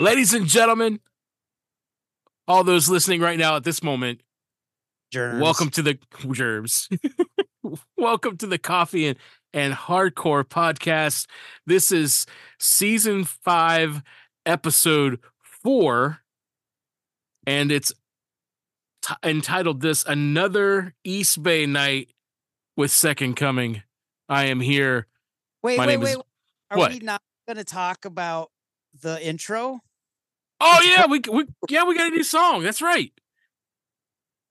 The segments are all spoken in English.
Ladies and gentlemen, all those listening right now at this moment, Germs. welcome to the germs. welcome to the coffee and, and hardcore podcast. This is season five, episode four, and it's t- entitled this Another East Bay Night with Second Coming. I am here. Wait, My wait, wait. is- Are what? we not going to talk about the intro? Oh yeah, we, we yeah we got a new song. That's right.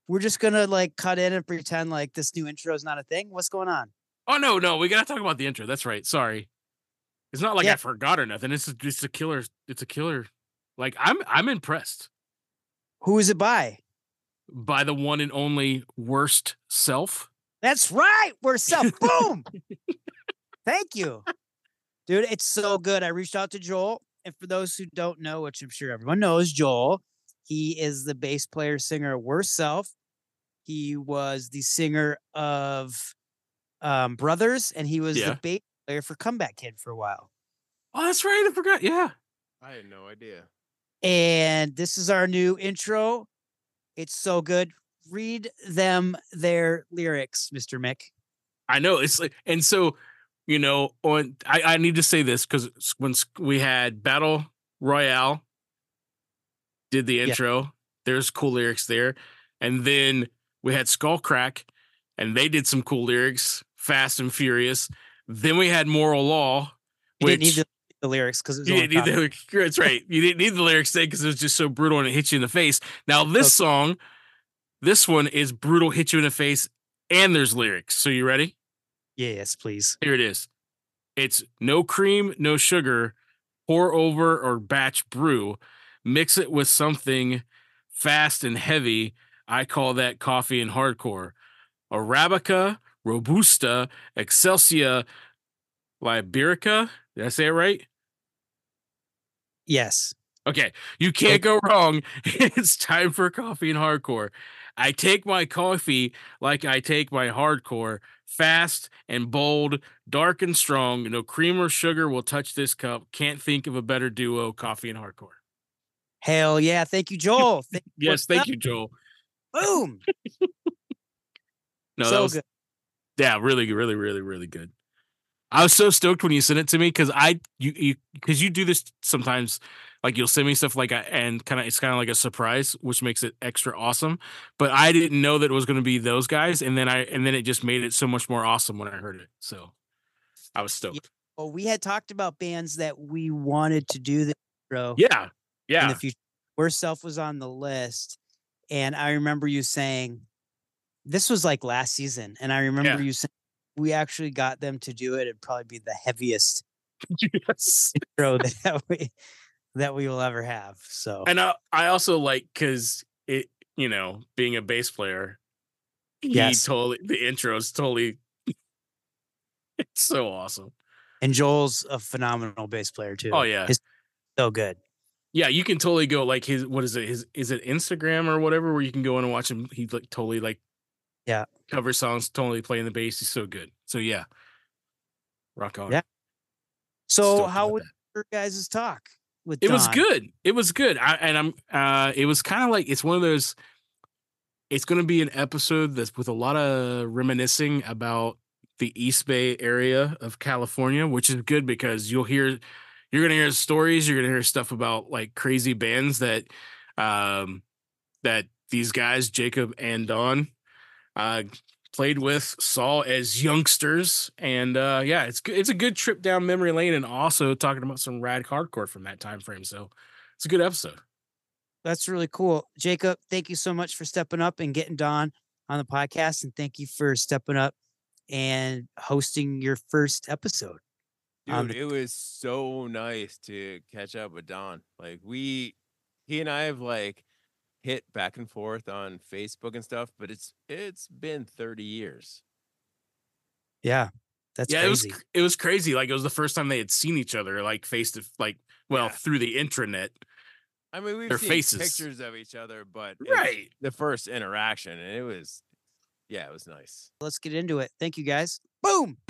We're just going to like cut in and pretend like this new intro is not a thing. What's going on? Oh no, no, we gotta talk about the intro. That's right. Sorry. It's not like Yeah. I forgot or nothing. It's just a killer. It's a killer. Like I'm I'm impressed Who is it by? by the one and only worst self. That's right. We're self. Boom. Thank you. Dude, it's so good. I reached out to Joel. And for those who don't know, which I'm sure everyone knows, Joel, he is the bass player singer of Worst Self. He was the singer of um, Brothers, and he was Yeah. the bass player for Comeback Kid for a while. Oh, that's right. I forgot. Yeah. I had no idea. And this is our new intro. It's so good. Read them their lyrics, Mr. Mic. I know. It's like and so, you know, on I, I need to say this because when we had Battle Royale did the intro, there's cool lyrics there. And then we had Skullcrack, and they did some cool lyrics, Fast and Furious. Then we had Moral Law, You which didn't need the, lyrics because it was you didn't need the, that's right. You didn't need the lyrics today because it was just so brutal and it hit you in the face. Now this Okay. song, this one is brutal, hit you in the face, and there's lyrics. So you ready? Yes, please. Here it is. It's no cream, no sugar, pour over or batch brew, mix it with something fast and heavy. I call that coffee and hardcore. Arabica, Robusta, Excelsia, Liberica. Did I say it right? Yes. Okay, you can't go wrong. It's time for coffee and hardcore. I take my coffee like I take my hardcore, fast and bold, dark and strong. No cream or sugar will touch this cup. Can't think of a better duo, coffee and hardcore. Hell yeah. Thank you, Joel. Thank you. Yes, thank up? you, Joel. Boom. No, that was good. yeah, really, really, really, really good. I was so stoked when you sent it to me because I you you because you do this sometimes. Like you'll send me stuff like a, and kind of it's kind of like a surprise, which makes it extra awesome. But I didn't know that it was going to be those guys, and then I and then it just made it so much more awesome when I heard it. So I was stoked. Well, we had talked about bands that we wanted to do the intro Yeah, in yeah, the future. Worst Self was on the list. And I remember you saying, this was like last season. And I remember Yeah. you saying, we actually got them to do it. It'd probably be the heaviest yes. intro that we that we will ever have. So And I I also like because it you know being a bass player, he Yes. totally the intro is totally. it's so awesome. and Joel's a phenomenal bass player oh, too. Oh yeah, His- so good. yeah. You can totally go like his what is it? His is it Instagram or whatever where you can go in and watch him. He like totally like Yeah. cover songs, totally playing the bass. He's so good. So yeah, Rock on. Yeah. So Stoked how would that. your guys' talk with It was good. It was good. I, and I'm uh it was kind of like it's one of those it's going to be an episode that's with a lot of reminiscing about the East Bay area of California, which is good because you'll hear you're going to hear stories, you're going to hear stuff about like crazy bands that um that these guys Jacob and Don uh played with saw as youngsters and uh yeah it's it's a good trip down memory lane and also talking about some rad hardcore from that time frame so it's a good episode That's really cool. Jacob, thank you so much for stepping up and getting Don on the podcast. And thank you for stepping up and hosting your first episode. Dude, Um, it was so nice to catch up with Don. Like we, he and I have like hit back and forth on Facebook and stuff, but it's it's been 30 years. Yeah. That's yeah crazy. it was it was crazy like it was the first time they had seen each other like face to like well Yeah. through the intranet I mean, we've Their seen faces. pictures of each other, but right the first interaction, and it was, yeah, it was nice. Let's get into it. Thank you guys. Boom.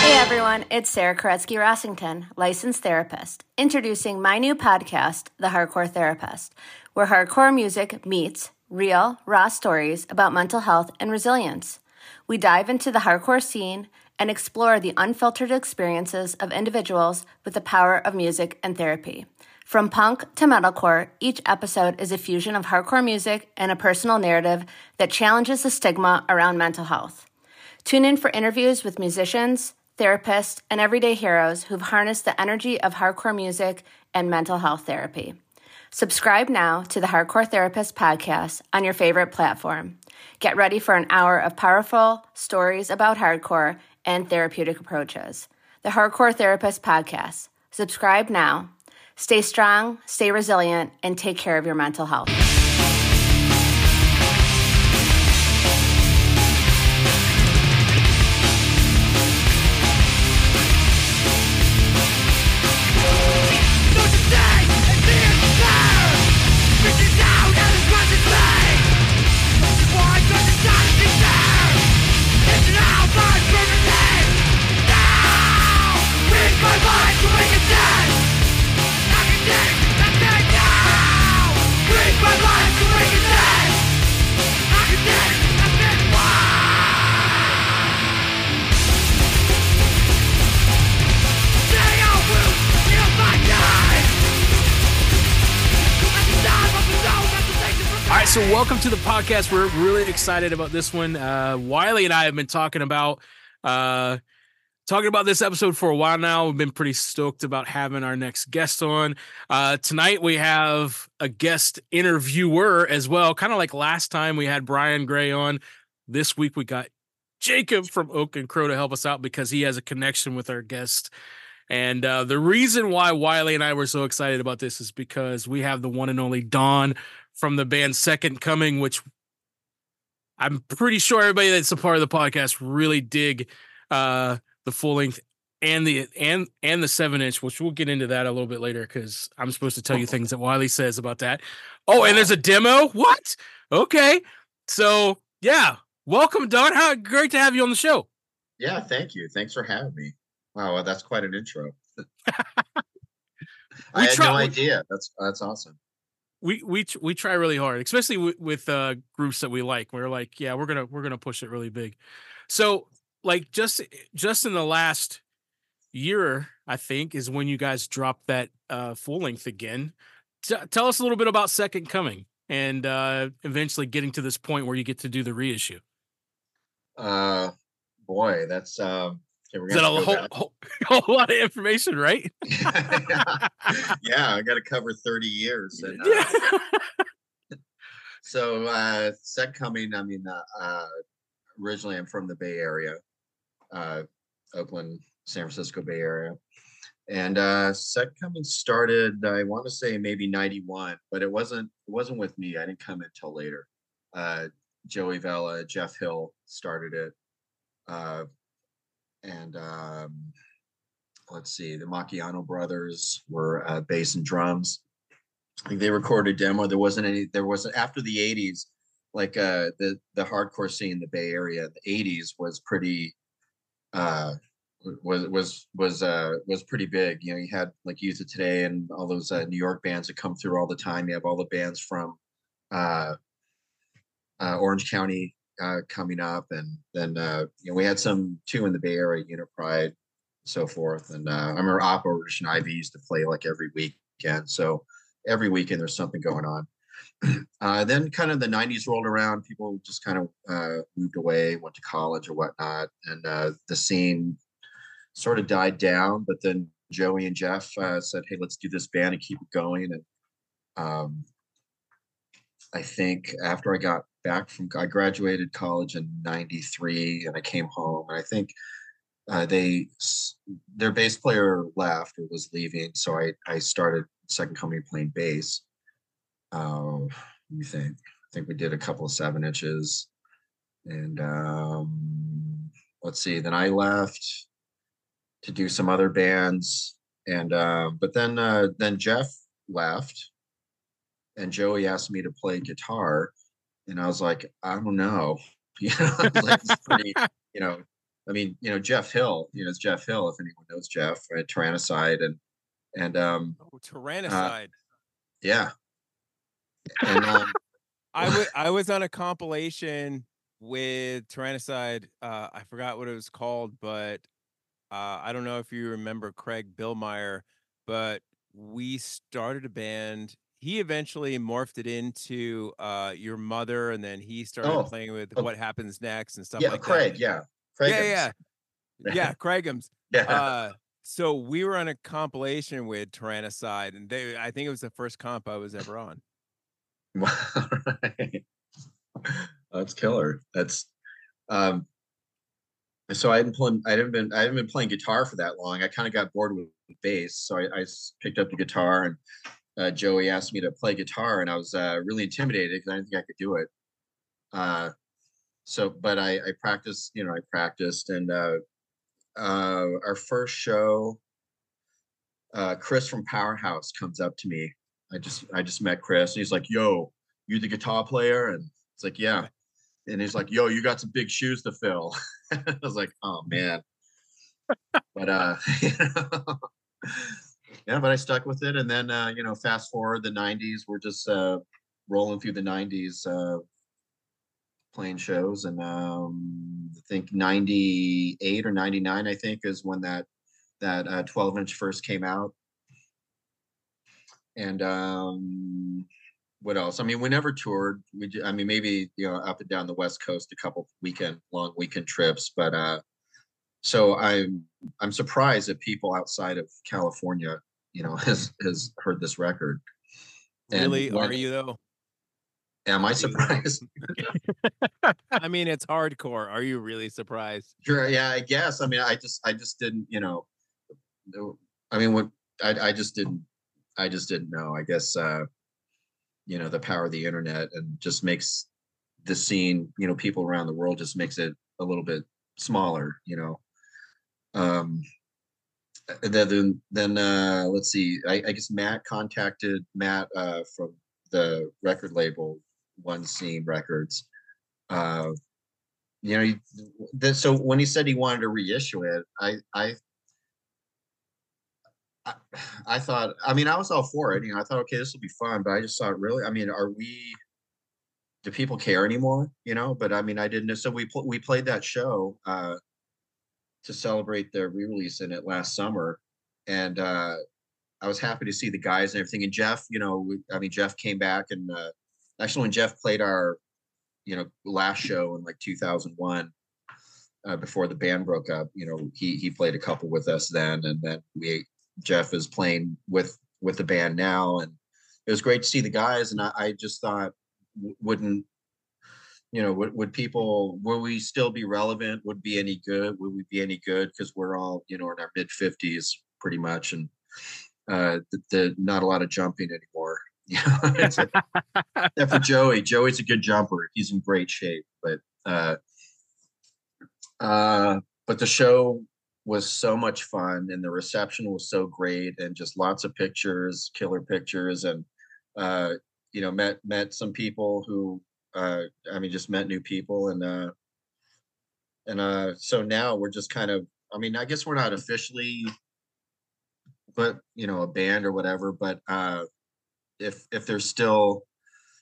Hey everyone, it's Sarah Koretsky Rossington, licensed therapist, introducing my new podcast, The Hardcore Therapist, where hardcore music meets real, raw stories about mental health and resilience. We dive into the hardcore scene and explore the unfiltered experiences of individuals with the power of music and therapy. From punk to metalcore, each episode is a fusion of hardcore music and a personal narrative that challenges the stigma around mental health. Tune in for interviews with musicians, therapists, and everyday heroes who've harnessed the energy of hardcore music and mental health therapy. Subscribe now to the Hardcore Therapist podcast on your favorite platform. Get ready for an hour of powerful stories about hardcore and therapeutic approaches. The Hardcore Therapist podcast. Subscribe now. Stay strong, stay resilient, and take care of your mental health. So welcome to the podcast. We're really excited about this one. Uh, Wiley and I have been talking about uh, talking about this episode for a while now. We've been pretty stoked about having our next guest on. Uh, tonight we have a guest interviewer as well, kind of like last time we had Brian Gray on. This week we got Jacob from Oak and Crow to help us out because he has a connection with our guest. And uh, the reason why Wiley and I were so excited about this is because we have the one and only Don from the band Second Coming, which I'm pretty sure everybody that's a part of the podcast really dig uh, the full length and the and and the seven inch, which we'll get into that a little bit later because I'm supposed to tell you things that Wiley says about that. Oh, and there's a demo. What? Okay, so yeah, welcome, Don. How great to have you on the show. Yeah, thank you. Thanks for having me. Wow, well, that's quite an intro. I had try- no idea. That's that's awesome. We we we try really hard, especially with, uh, groups that we like. We're like, yeah, we're gonna we're gonna push it really big. So, like, just just in the last year, I think is when you guys dropped that uh, full length again. T- tell us a little bit about Second Coming and uh, eventually getting to this point where you get to do the reissue. Uh, boy, that's um. Okay, Is that a whole, whole, whole lot of information, right? back. yeah, I got to cover thirty years. And, uh, Yeah. So, uh, Second Coming. I mean, uh, uh, originally I'm from the Bay Area, uh, Oakland, San Francisco Bay Area, and uh, Second Coming started. I want to say maybe '91, but it wasn't. It wasn't with me. I didn't come until later. Uh, Joey Vela, Jeff Hill started it, uh, and um, let's see, the Macchiano brothers were uh, bass and drums. Think they recorded demo. There wasn't any. There wasn't after the '80s, like uh, the the hardcore scene in the Bay Area. The '80s was pretty uh, was was was uh was pretty big. You know, you had like Youth of Today and all those uh, New York bands that come through all the time. You have all the bands from uh, uh Orange County uh coming up, and then uh you know we had some two in the Bay Area, Unit Pride, so forth. And uh, I remember Operation Ivy used to play like every weekend, so every weekend there's something going on. Uh, then kind of the 90s rolled around people just kind of uh, moved away went to college or whatnot and uh, the scene sort of died down but then joey and jeff uh, said hey let's do this band and keep it going and um, i think after i got back from i graduated college in 93 and i came home and i think uh, they their bass player left or was leaving so i i started Second Coming playing bass um, let me think. I think we did a couple of seven inches, and um, let's see. Then I left to do some other bands, and uh, but then uh, then Jeff left, and Joey asked me to play guitar, and I was like, I don't know, you know, I like, pretty, you know. I mean, you know, Jeff Hill, you know, it's Jeff Hill, if anyone knows Jeff, right? Tyrannicide and and um Oh, Tyrannicide. yeah. And um I wa- I was on a compilation with Tyrannicide. Uh, I forgot what it was called, but uh, I don't know if you remember Craig Billmeyer, but we started a band. He eventually morphed it into uh, your mother, and then he started Oh, playing with oh. what happens next and stuff yeah, like Craig, that. yeah. Craig yeah, yeah, yeah, Craigums. yeah. Uh, so we were on a compilation with Tyrannicide, and they, I think it was the first comp I was ever on. right. That's killer. That's um so I hadn't playing I haven't been I haven't been playing guitar for that long. I kind of got bored with bass. So I picked up the guitar and uh, Joey asked me to play guitar and I was uh, really intimidated because I didn't think I could do it. Uh so but I, I practiced, you know, I practiced and uh uh our first show uh Chris from Powerhouse comes up to me I just I just met Chris and he's like, "Yo, you the guitar player?" And it's like, "Yeah." And he's like, "Yo, you got some big shoes to fill." I was like, "Oh man." but uh you know, yeah, but I stuck with it and then uh, you know, fast forward the 90s, we're just uh rolling through the 90s uh playing shows and um I think 98 or 99 I think is when that that uh 12 inch first came out. And um what else? I mean we never toured. We i mean maybe you know up and down the west coast a couple weekend long weekend trips but uh so i'm i'm surprised that people outside of california you know has has heard this record. And Really, are you though? am i surprised? I mean, it's hardcore. Are you really surprised? sure yeah i guess. I mean i just i just didn't you know i mean what i i just didn't i just didn't know. I guess uh you know the power of the internet and just makes the scene you know people around the world just makes it a little bit smaller you know um then then, uh let's see I, I guess matt contacted matt uh from the record label one scene records uh you know he, so when he said he wanted to reissue it i i I, I thought, I mean, I was all for it. You know, I thought, okay, this will be fun, but I just thought, really, I mean, are we? Do people care anymore? You know, but I mean, I didn't. So we pl- we played that show uh, to celebrate the re-release in it last summer, and uh, I was happy to see the guys and everything. And Jeff, you know, I mean, Jeff came back and uh, actually when Jeff played our, you know, last show in like 2001 uh, before the band broke up. You know, he he played a couple with us then, and then we Jeff is playing with with the band now, and it was great to see the guys. And I, I just thought, wouldn't you know, would, would people will we still be relevant? Would be any good? Would we be any good? Because we're all you know in our mid fifties pretty much, and uh, the, the not a lot of jumping anymore. You know, except for Joey. Joey's a good jumper. He's in great shape, but uh, uh, but the show was so much fun and the reception was so great and just lots of pictures killer pictures and uh you know met met some people who uh i mean just met new people and uh and uh, so now we're just kind of. I mean, I guess we're not officially, but you know, a band or whatever. But uh, if if there's still,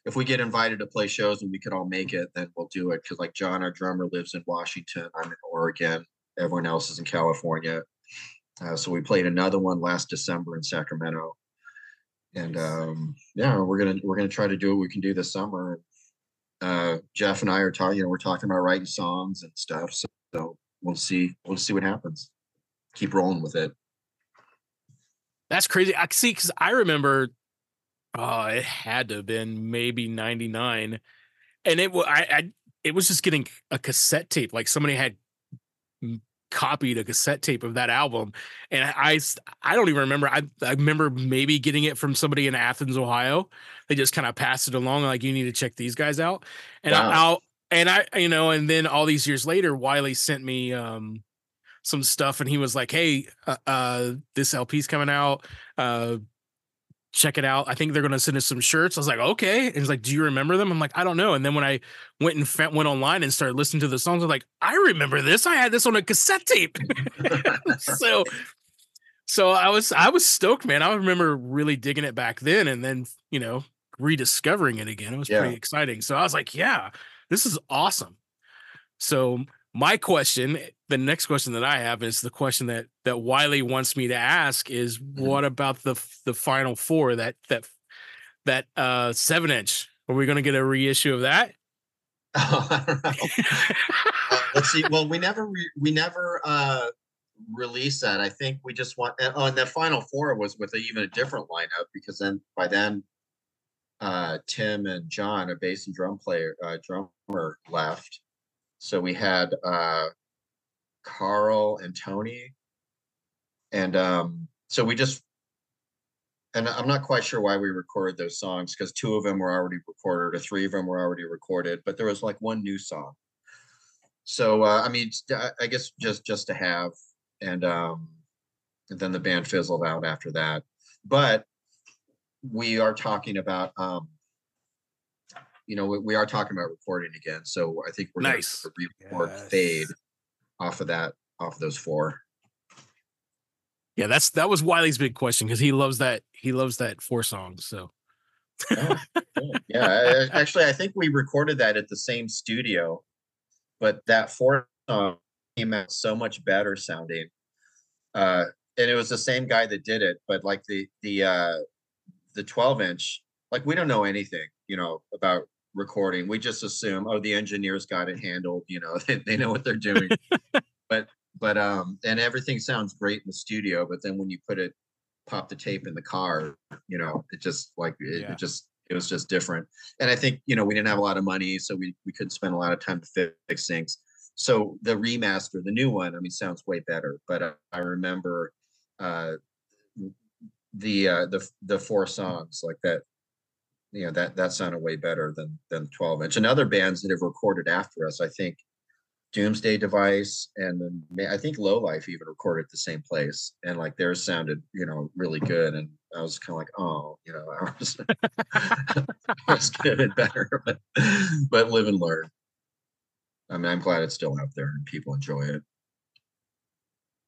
if we get invited to play shows and we could all make it, then we'll do it. Because like John, our drummer, lives in Washington. I'm in Oregon. Everyone else is in California. Uh, so we played another one last December in Sacramento, and um, yeah, we're gonna we're gonna try to do what we can do this summer. Uh, Jeff and I are talking. You know, we're talking about writing songs and stuff. So, so we'll see. We'll see what happens. Keep rolling with it. That's crazy. I see because I remember, oh, it had to have been maybe '99, and it was I, I it was just getting a cassette tape. Like somebody had copied a cassette tape of that album and I I don't even remember I, I remember maybe getting it from somebody in Athens Ohio they just kind of passed it along like you need to check these guys out and Wow. I, will and I you know and then all these years later Wiley sent me um some stuff and he was like hey uh, uh this LP's coming out uh check it out. I think they're going to send us some shirts. I was like, okay. And he's like, do you remember them? I'm like, I don't know. And then when I went and fa- went online and started listening to the songs, I'm like, I remember this. I had this on a cassette tape. so, so I was, I was stoked, man. I remember really digging it back then, and then you know rediscovering it again. It was Yeah. pretty exciting. So I was like, yeah, this is awesome. So my question, the next question that I have is the question that that Wiley wants me to ask is what about the the final four that that that uh seven inch? Are we gonna get a reissue of that? I don't know. Uh, let's see. Well, we never re- we never uh released that. I think we just want. and- Oh, and the final four was with a, even a different lineup because then by then, uh Tim and John, a bass and drum player, uh, drummer, left. So we had uh Carl and Tony, and um so we just. And I'm not quite sure why we recorded those songs because two of them were already recorded, or three of them were already recorded, but there was like one new song so uh, I mean, I- guess just just to have, and um, and then the band fizzled out after that. But we are talking about, um, you know, we, we are talking about recording again. So I think we're Nice. going to record Yes. "Fade" off of that, off of those four. Yeah, that's that was Wiley's big question because he loves that he loves that four songs. So Oh, yeah, I- actually, I think we recorded that at the same studio, but that four song came out so much better sounding. Uh, and it was the same guy that did it, but like the the uh, the 12 inch, like we don't know anything, you know, about recording. We just assume, oh, the engineers got it handled, you know, they, they know what they're doing. but but um, and everything sounds great in the studio, but then when you put it pop the tape in the car you know it just like it, Yeah. it just it was just different and i think you know we didn't have a lot of money so we we couldn't spend a lot of time to fix things so the remaster the new one i mean sounds way better but uh, i remember uh the uh the the four songs like that you know that that sounded way better than than 12 inch. And other bands that have recorded after us i think doomsday device and then i think low life even recorded at the same place. And like theirs sounded you know really good. And i was kind of like oh you know i was was getting better but but live and learn. I mean i'm glad it's still out there and people enjoy it.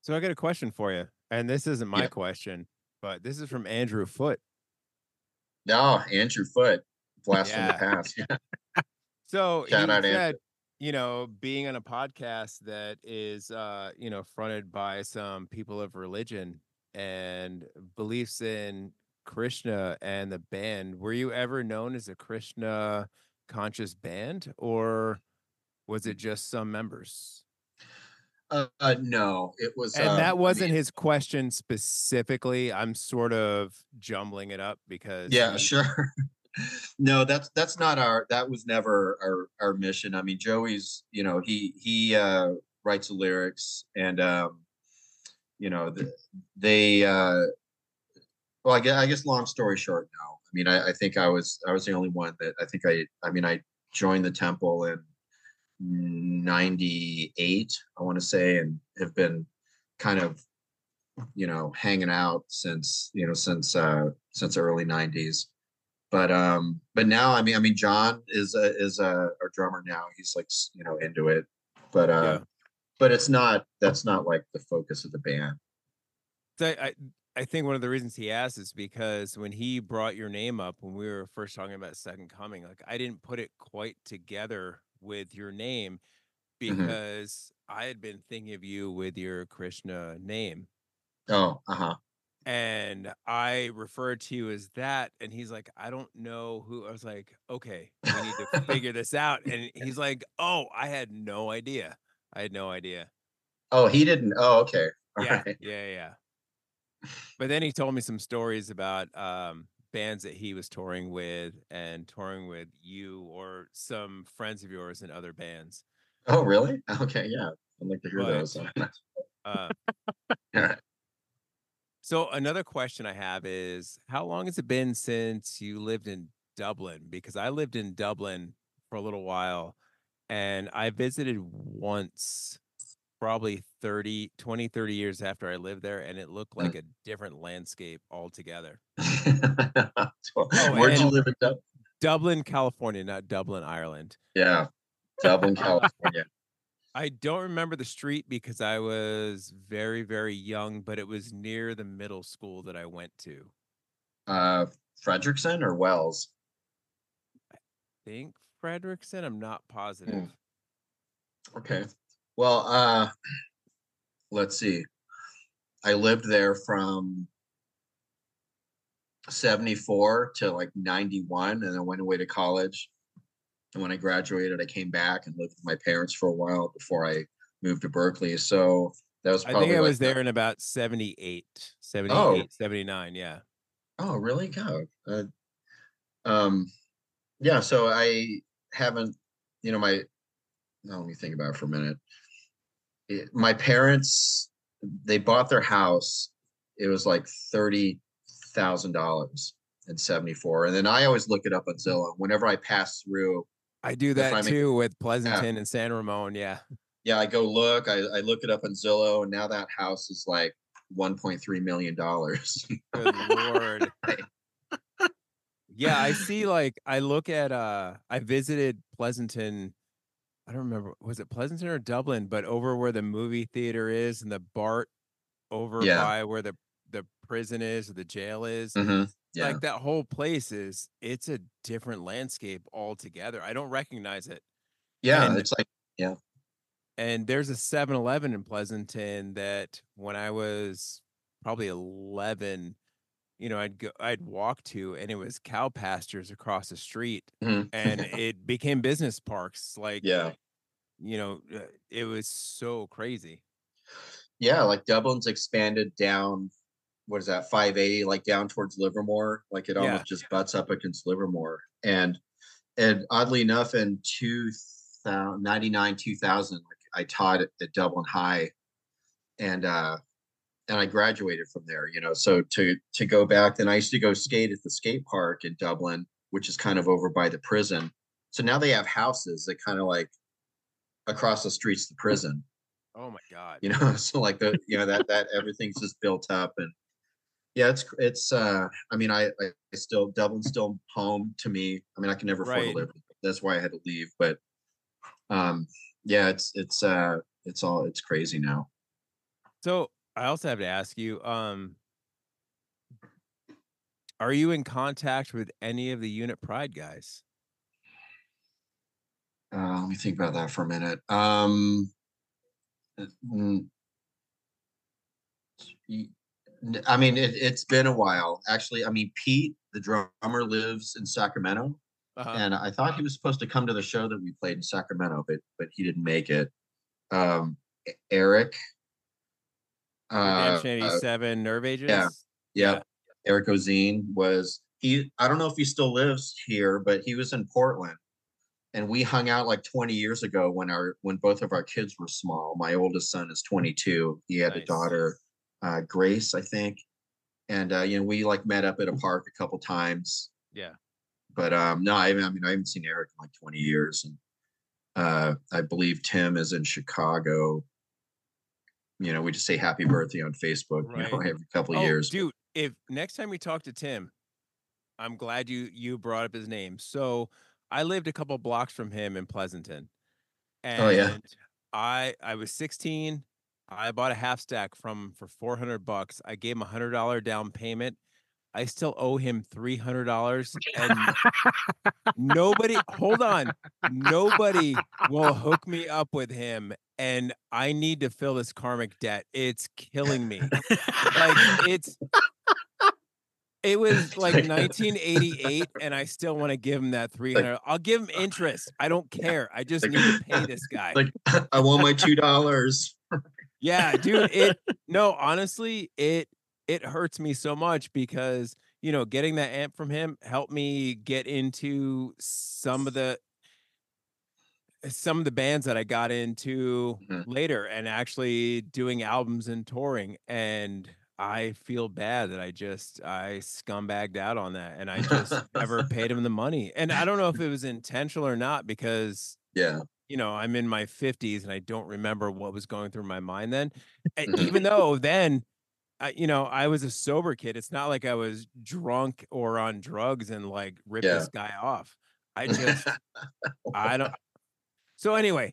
So I got a question for you, and this isn't my Yeah. question, but this is from Andrew Foot. No andrew foot blast from the past yeah So Shout he out, Andrew. said, you know, being on a podcast that is, uh, you know, fronted by some people of religion and beliefs in Krishna and the band. Were you ever known as a Krishna conscious band, or was it just some members? Uh, uh no it was And um, that wasn't his question specifically. I'm sort of jumbling it up because yeah sure no that's that's not our that was never our our mission i mean joey's you know he he uh writes the lyrics and um you know the, they uh well I guess, I guess long story short no i mean I, I think i was i was the only one that i think i i mean i joined the temple in 98 i want to say and have been kind of you know hanging out since you know since uh since early 90s but um but now i mean i mean john is a is a our drummer now he's like you know into it but uh but it's not. That's not like the focus of the band. So I, I I think one of the reasons he asked is because when he brought your name up when we were first talking about Second Coming, like I didn't put it quite together with your name Mhm. because I had been thinking of you with your Krishna name. Oh, uh huh. And I referred to you as that. And he's like, I don't know who. I was like, okay, we need to figure this out. And he's like, oh, I had no idea. I had no idea. Oh, he didn't. Oh, okay. All yeah, right. yeah, yeah. But then he told me some stories about um, bands that he was touring with and touring with you or some friends of yours in other bands. Oh, really? Okay, yeah. I'd like to hear But- those. Uh, so another question I have is, how long has it been since you lived in Dublin? Because I lived in Dublin for a little while, and I visited once probably 30 20 30 years after i lived there and it looked Mm. like a different landscape altogether So, Oh, Where'd you live in Dublin? dublin california not dublin ireland Yeah, Dublin, California. I don't remember the street because I was very, very young, but it was near the middle school that I went to. Uh, Frederiksen or Wells? I think Frederiksen. I'm not positive. Okay. Well, uh, let's see. I lived there from 74 to like 91 and then went away to college. And when I graduated, I came back and lived with my parents for a while before I moved to Berkeley. So that was I think I was the- there in about 78, 78, Oh. 79. Yeah. Oh, really? God. Uh, um, yeah. So I haven't, you know, my. No, let me think about it for a minute. It- my parents, they bought their house. It was like thirty thousand dollars in seventy four, and then I always look it up on Zillow. Whenever I pass through, I do that too with Pleasanton and San Ramon. Yeah. yeah, I go look. I, I look it up on Zillow, and now that house is like one point three million dollars. Good lord. Yeah, I see like I look at uh I visited Pleasanton. I don't remember was it Pleasanton or Dublin, but over where the movie theater is and the BART over Yeah. by where the the prison is or the jail is. Mhm, Yeah. Like that whole place is it's a different landscape altogether. I don't recognize it. yeah, and- it's like yeah. And there's a 7-Eleven in Pleasanton that when I was probably 11, you know, I'd go I'd walk to and it was cow pastures across the street mhm. and it became business parks like yeah. you know, uh, it was so crazy. Yeah, like Dublin's expanded down. What is that? Five eighty, like down towards Livermore. Like it Yeah. almost just butts up against Livermore. And and oddly enough, in two thousand ninety nine, two thousand, like I taught at, at Dublin High, and uh, and I graduated from there. You know, so to to go back, then I used to go skate at the skate park in Dublin, which is kind of over by the prison. So now they have houses that kind of like across the streets the prison Oh my god. you know so like the you know that that everything's just built up and yeah it's it's uh i mean i i still dublin's still home to me i mean i can never afford Right. to live that's why i had to leave but um yeah it's it's uh it's all it's crazy now So I also have to ask you, um, are you in contact with any of the Unit Pride guys? uh let me think about that for a minute um uh, i mean it, it's been a while actually i mean pete the drummer lives in sacramento Uh-huh. and I thought he was supposed to come to the show that we played in Sacramento, but but he didn't make it. Um, Eric, Redemption uh, 87 Nerve Agents? yeah. yeah, yeah. Eric Ozenne was he. I don't know if he still lives here, but he was in Portland, and we hung out like 20 years ago when our when both of our kids were small. My oldest son is 22. He had a daughter, uh, Grace, I think, and uh, you know we like met up at a park a couple times Yeah. but um no I, I mean i haven't seen eric in like 20 years and uh i believe tim is in chicago you know we just say happy birthday on facebook you know every couple of Oh, years dude, if next time we talk to Tim, I'm glad you you brought up his name. So I lived a couple blocks from him in Pleasanton. And Oh, yeah. I I was 16. I bought a half stack from for 400 bucks. I gave him a hundred dollar down payment. I still owe him three hundred dollars, and nobody. Hold on, nobody will hook me up with him, and I need to fill this karmic debt. It's killing me. like it's. It was like 1988, and I still want to give him that 300. I'll give him interest. I don't care. I just Like- need to pay this guy. Like I want my two dollars. Yeah, dude, it no, honestly, it it hurts me so much because, you know, getting that amp from him helped me get into some of the some of the bands that I got into Mhm. later and actually doing albums and touring and I feel bad that I just I scumbagged out on that and I just never paid him the money. And I don't know if it was intentional or not because Yeah. you know, I'm in my 50s and I don't remember what was going through my mind then. And Mhm. even though then, I, you know, I was a sober kid. It's not like I was drunk or on drugs and like ripped Yeah. this guy off. I just, I don't. So anyway,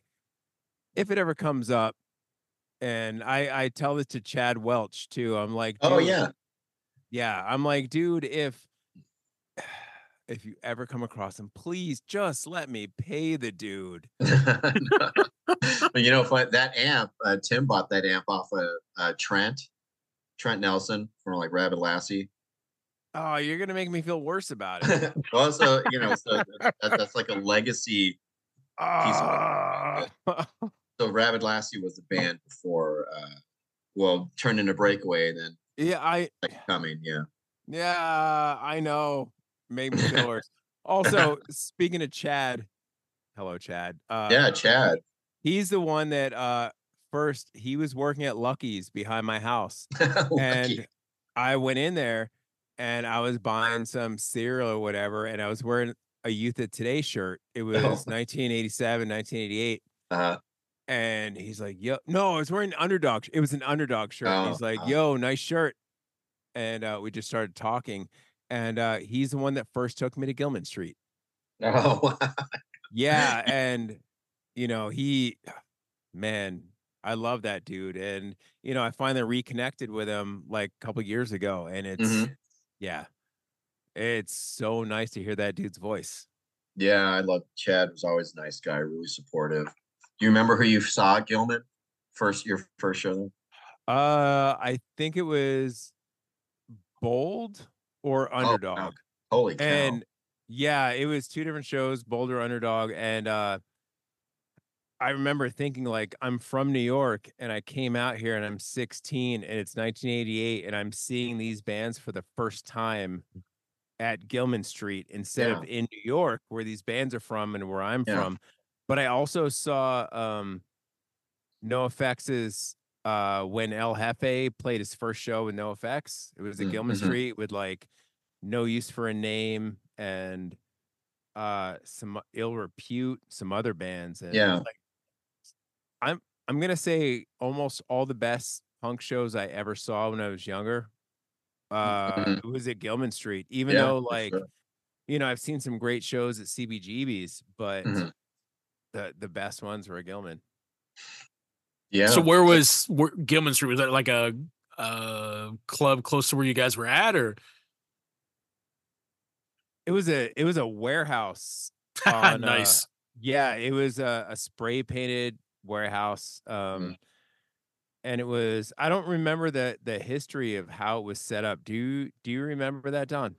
if it ever comes up, and I I tell this to Chad Welch too. I'm like, Oh yeah. yeah. I'm like, dude, if if you ever come across him, please just let me pay the dude. you know, that amp, uh, Tim bought that amp off of uh, Trent, Trent Nelson from like Rabbit Lassie. Oh, you're gonna make me feel worse about it. also, you know, so that, that's like a legacy. Ah. So Rabbit Lassie was the band before, uh, well, turned into Breakaway, then yeah, I like coming. Yeah. yeah, I know. Made me feel worse. Also, speaking of Chad, hello, Chad. Uh, Yeah, Chad. he's the one that uh first he was working at Lucky's behind my house, and I went in there and I was buying some cereal or whatever, and I was wearing a Youth of Today shirt. It was Oh. 1987, 1988. Uh, And he's like, yo, no, I was wearing underdog. It was an underdog shirt. and he's Oh, like, oh. yo, nice shirt. And uh, we just started talking. And uh, he's the one that first took me to Gilman Street. oh, Yeah. and, you know, he, man, I love that dude. And, you know, I finally reconnected with him like a couple years ago. And it's, Mhm. yeah, it's so nice to hear that dude's voice. yeah. I love Chad. Was always a nice guy, really supportive. Do you remember who you saw at Gilman? First, your first show. Uh, I think it was Bold or Oh. Underdog. Holy cow! and yeah it was two different shows Bold or underdog and uh i remember thinking like i'm from new york and i came out here and i'm 16 and it's 1988 and i'm seeing these bands for the first time at gilman street instead of in new york where these bands are from and where i'm Yeah. from but i also saw um NOFX's uh when El Hefe played his first show with no effects it was at Mm, gilman mhm. street with like no use for a name and uh some ill repute some other bands and Yeah. like i'm i'm gonna say almost all the best punk shows i ever saw when i was younger uh it was at gilman street even Yeah, though like sure. you know i've seen some great shows at cbgb's but Mhm. the the best ones were at gilman yeah. So where was where, Gilman Street? Was that like a uh club close to where you guys were at, or it was a it was a warehouse on, uh, nice? Yeah, it was a, a spray painted warehouse. Um, and it was I don't remember the the history of how it was set up. Do you do you remember that, Don?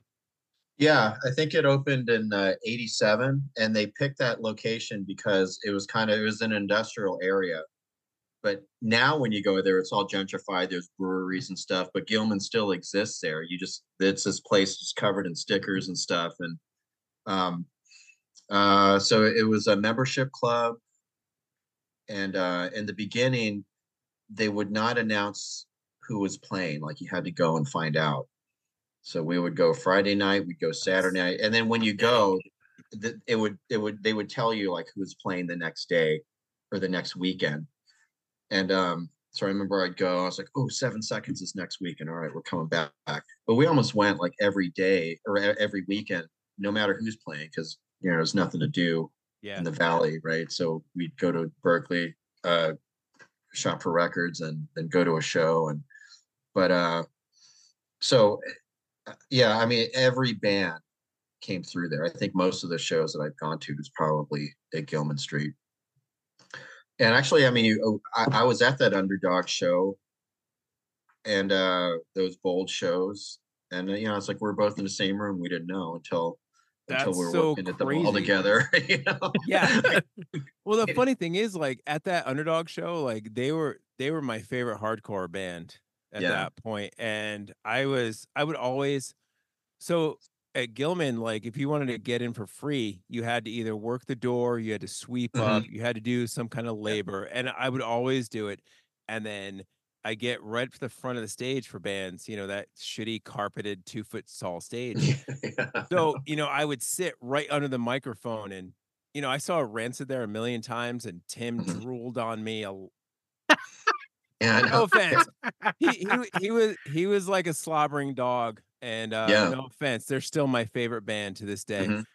Yeah, I think it opened in uh, 87 and they picked that location because it was kind of it was an industrial area. But now when you go there, it's all gentrified. There's breweries and stuff, but Gilman still exists there. You just it's this place just covered in stickers and stuff. And um uh so it was a membership club. And uh in the beginning, they would not announce who was playing, like you had to go and find out. So we would go Friday night, we'd go Saturday night, and then when you go, it would it would they would tell you like who's playing the next day or the next weekend. And um, so I remember I'd go, I was like, oh, seven seconds is next weekend. All right, we're coming back. But we almost went like every day or every weekend, no matter who's playing, because you know there's nothing to do Yeah. in the valley, right? So we'd go to Berkeley, uh, shop for records and then go to a show and but uh so uh, yeah i mean every band came through there i think most of the shows that i've gone to was probably at gilman street and actually i mean you, oh, I, I was at that underdog show and uh those bold shows and uh, you know it's like we're both in the same room we didn't know until until That's we were so working at the mall crazy. together you know Yeah. Well, the funny thing is, like at that underdog show, like they were they were my favorite hardcore band at Yeah. that point, and I was I would always so at Gilman, like if you wanted to get in for free, you had to either work the door, you had to sweep up, mm-hmm. you had to do some kind of labor, and I would always do it, and then. I get right to the front of the stage for bands, you know, that shitty carpeted two foot tall stage. Yeah. So, you know, I would sit right under the microphone and, you know, I saw Rancid there a million times and Tim Mhm. drooled on me. A, yeah no offense. He, he, he was, he was like a slobbering dog and, uh, Yeah. no offense. They're still my favorite band to this day. Mhm.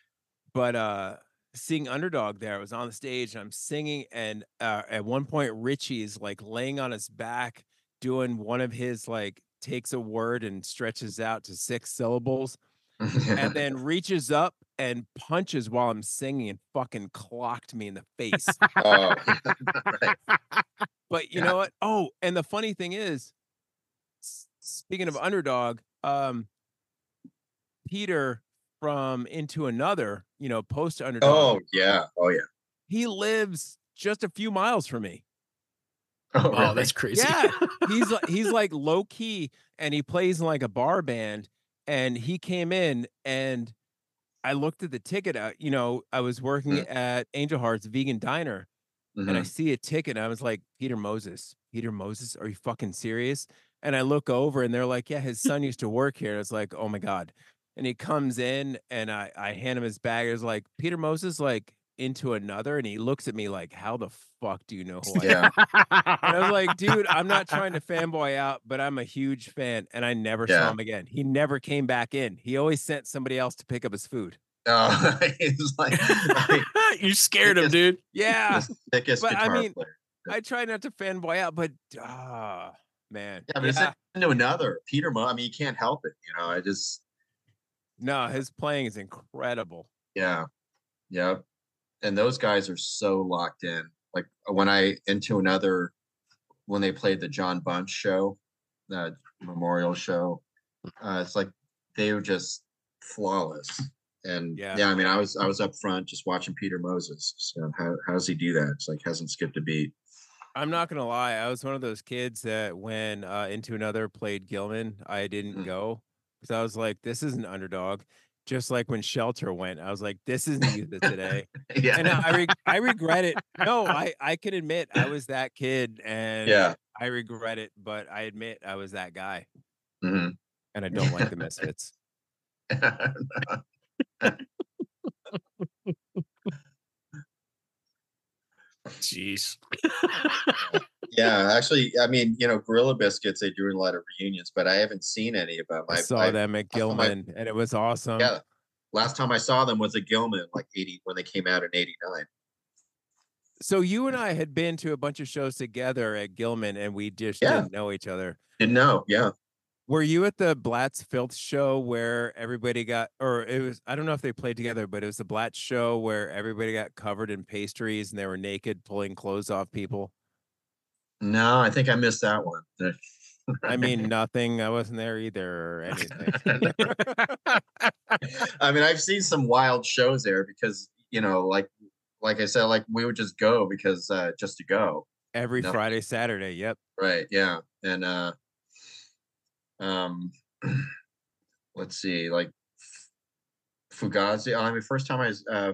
But, uh, seeing underdog there, I was on the stage and I'm singing. And, uh, at one point, Richie's like laying on his back, doing one of his like takes a word and stretches out to six syllables and then reaches up and punches while I'm singing and fucking clocked me in the face. oh, right. But you Yeah. know what? Oh, and the funny thing is, speaking of underdog, um, Peter from Into Another, you know, post underdog, oh yeah oh yeah he lives just a few miles from me. Oh, really? that's crazy. Yeah, he's like he's like low key, and he plays in like a bar band. And he came in, and I looked at the ticket. Out, you know, I was working Mm. at Angel Hearts Vegan Diner, and I Mhm. see a ticket. And I was like, Peter Moses, Peter Moses, are you fucking serious? And I look over, and they're like, Yeah, his son used to work here. And it's like, Oh my god. And he comes in, and I I hand him his bag. It's like Peter Moses, like into another, and he looks at me like, How the fuck do you know who I am? And I was like, dude, I'm not trying to fanboy out, but I'm a huge fan. And I never Yeah. saw him again. He never came back in. He always sent somebody else to pick up his food. oh it's like, like you scared him, dude. Yeah. thickest But I mean, player I try not to fanboy out, but ah, man. yeah but it's into another peter mo i mean you can't help it you know i just no, his playing is incredible. yeah yeah and those guys are so locked in like when i into another when they played the john bunch show that memorial show uh it's like they were just flawless and Yeah. yeah. i mean i was i was up front just watching peter moses so how, how does he do that it's like hasn't skipped a beat I'm not gonna lie, I was one of those kids that when uh, Into Another played Gilman, I didn't Mm. go because I was like, this is an underdog. Just like when Shelter went, I was like, this isn't youth of today. yeah and I re- I regret it. No, I I can admit I was that kid, and yeah I regret it. But I admit I was that guy, Mhm. and I don't like the Misfits. Jeez. Yeah actually i mean you know gorilla biscuits they do a lot of reunions but i haven't seen any of them I I, saw I- them at I Gilman, and it was awesome. yeah last time i saw them was at gilman like 80 when they came out in 89 So you and I had been to a bunch of shows together at Gilman, and we just Yeah. didn't know each other. didn't know yeah Were you at the Blatz Filth show where everybody got, or it was, I don't know if they played together, but it was the Blatz show where everybody got covered in pastries and they were naked pulling clothes off people? No i think i missed that one I mean, nothing. I wasn't there either or anything. i mean i've seen some wild shows there because you know like like i said like we would just go because uh just to go Every. Friday, Saturday. Yep. right yeah and uh um let's see like fugazi i mean first time i was uh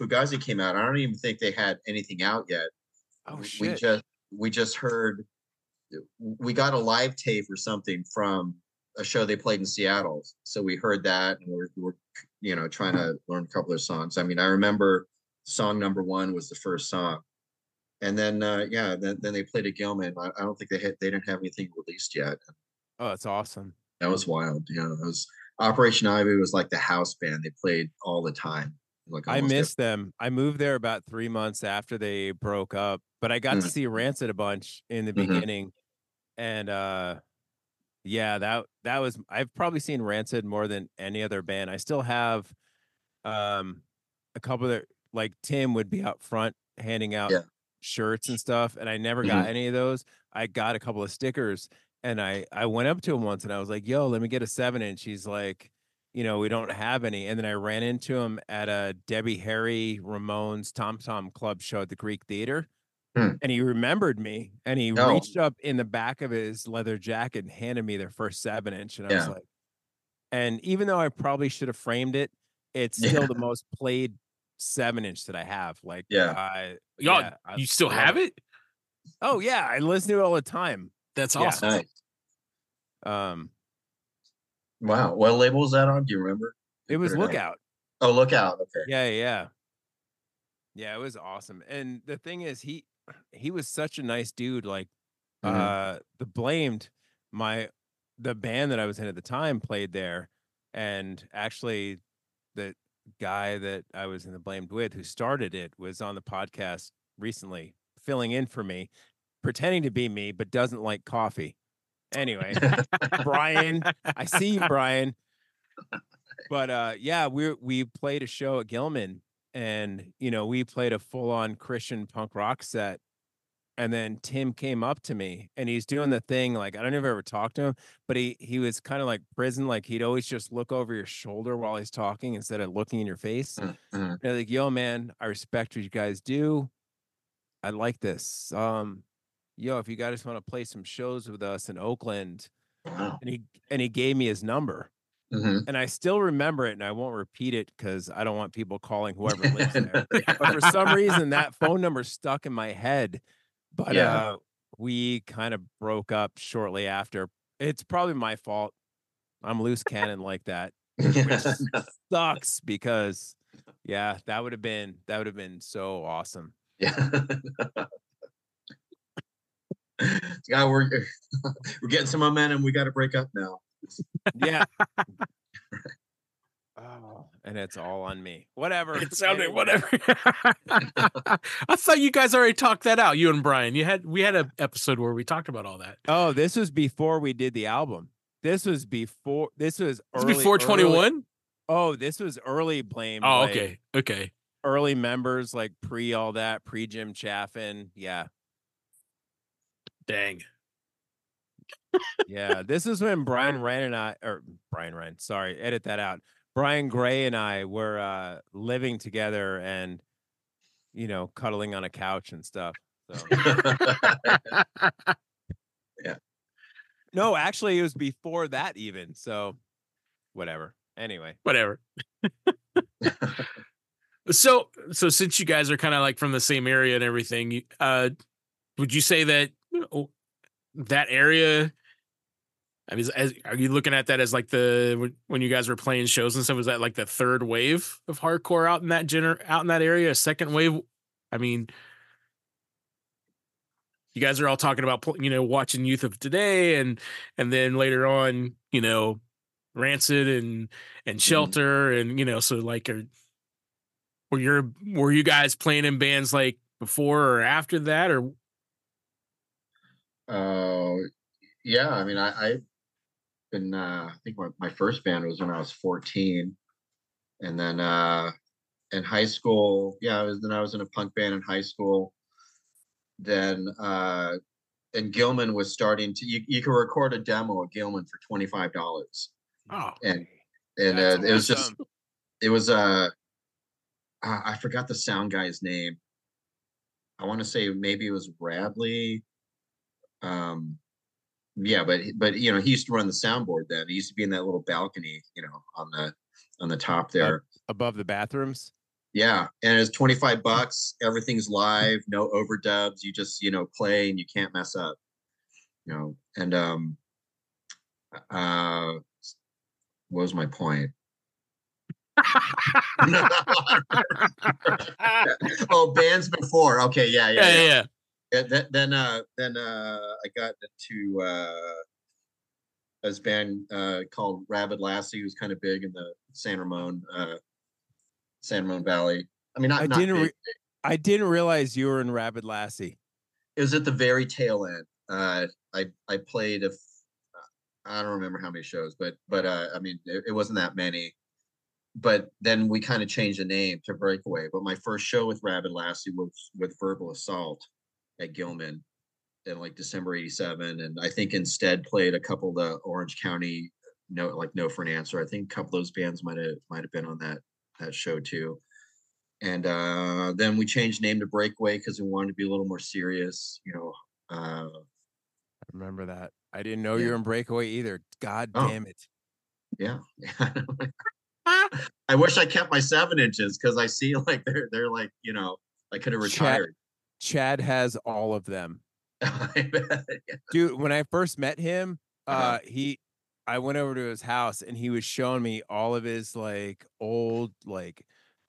fugazi came out i don't even think they had anything out yet Oh, we shit. just we just heard we got a live tape or something from a show they played in seattle. So we heard that and we're, we're you know trying to learn a couple of songs. I mean i remember song number one was the first song. And then uh yeah then, then they played at gilman. I, I don't think they had they didn't have anything released yet. Oh, that's awesome. that was wild. Yeah that was operation ivy was like the house band they played all the time Like I missed them. I moved there about three months after they broke up, but I got to Mm. see Rancid a bunch in the Mhm. beginning, and uh, yeah, that that was. I've probably seen Rancid more than any other band. I still have um a couple that like Tim would be out front handing out Yeah. shirts and stuff, and I never got any of those. I got a couple of stickers, and I I went up to him once and I was like, "Yo, let me get a seven inch." He's like, "You know, we don't have any." And then I ran into him at a Debbie Harry Ramones Tom Tom Club show at the Greek Theater. Hmm. And he remembered me and he Oh. reached up in the back of his leather jacket and handed me their first seven inch. And I was like, and even though I probably should have framed it, it's Yeah. still the most played seven inch that I have. Like, Yeah. I, Y'all, yeah, I you still love have it? Oh yeah, I listen to it all the time. That's Yeah. awesome. Nice. Um, Wow. What label was that on? Do you remember? it was. Lookout. Oh, Lookout. Okay. Yeah, yeah, yeah. It was awesome. And the thing is, he he was such a nice dude. Like, Mhm. uh, the blamed my the band that I was in at the time played there, and actually, the guy that I was in the blamed with, who started it, was on the podcast recently, filling in for me, pretending to be me, but doesn't like coffee. Anyway, Brian, I see you, Brian. But uh yeah, we we played a show at Gilman and you know, we played a full-on Christian punk rock set. And then Tim came up to me and he's doing the thing like I don't know if I ever talked to him, but he he was kind of like prison, like he'd always just look over your shoulder while he's talking instead of looking in your face. Mm, mhm. They're like, yo, man, I respect what you guys do. I like this. Um, yo, if you guys want to play some shows with us in Oakland, Wow. and he and he gave me his number. Mhm. And I still remember it, and I won't repeat it because I don't want people calling whoever lives there. But for some reason, that phone number stuck in my head. But Yeah. uh, we kind of broke up shortly after. It's probably my fault. I'm loose cannon like that. Sucks because, yeah, that would have been that would have been so awesome. yeah. yeah, we're we're getting some momentum. We got to break up now. Yeah. oh, and it's all on me. Whatever. It sounded Anyway. whatever. I thought you guys already talked that out. You and Brian. You had we had an episode where we talked about all that. Oh, this was before we did the album. This was before. This was early, before twenty one. Oh, this was early blame. Oh, like, okay, okay. Early members, like pre all that, pre Jim Chaffin. Yeah, Dang. yeah. this is when Brian Ryan and I, or Brian Ryan, sorry, edit that out. Brian Gray and I were uh living together and, you know, cuddling on a couch and stuff. So no, actually, it was before that even. So, whatever. Anyway. Whatever. so so since you guys are kind of like from the same area and everything, uh, would you say that you know, Oh, that area? I mean, as, are you looking at that as like the when- you guys were playing shows and stuff? Was that like the third wave of hardcore out in that gener out in that area? A second wave? I mean, you guys are all talking about you know watching Youth of Today and and then later on you know Rancid and and mm-hmm. Shelter and you know so like are were your were you guys playing in bands like before or after that or Uh, yeah, I mean, I, I've been, uh, I think my, my first band was when I was 14. And then uh, in high school, yeah, I was, then I was in a punk band in high school. Then, uh, and Gilman was starting to, you, you could record a demo at Gilman for $25. oh And, and uh, it was just, it was, uh, I I forgot the sound guy's name. I want to say maybe it was Radley. Um, yeah, but but you know he used to run the soundboard then. He used to be in that little balcony, you know, on the on the top there. above the bathrooms. Yeah, and it's twenty five bucks. Everything's live, no overdubs. You just you know play and you can't mess up. You know, and um, uh, what was my point? oh, bands before. Okay, yeah, yeah, yeah yeah. yeah, yeah. Then then uh then uh I got into uh this band uh called Rabid Lassie who's kind of big in the San Ramon uh San Ramon Valley. I mean, not, I not didn't big. re- I didn't realize you were in Rabid Lassie. it was at the very tail end. Uh, I I played a, I don't remember how many shows, but but uh, I mean, it, it wasn't that many. But then we kind of changed the name to Breakaway. But my first show with Rabid Lassie was with Verbal Assault at Gilman in like December '87, and I think instead played a couple of the Orange County no like No for an Answer. I think a couple of those bands might have might have been on that that show too. And uh, then we changed name to Breakaway because we wanted to be a little more serious, you know. Uh, I remember that. I didn't know you Yeah. were in Breakaway either. God Oh. damn it. yeah. I wish I kept my seven inches because I see like they're they're like, you know, I could have retired. Chad has all of them. Dude, when I first met him, uh Uh-huh. he I went over to his house and he was showing me all of his like old like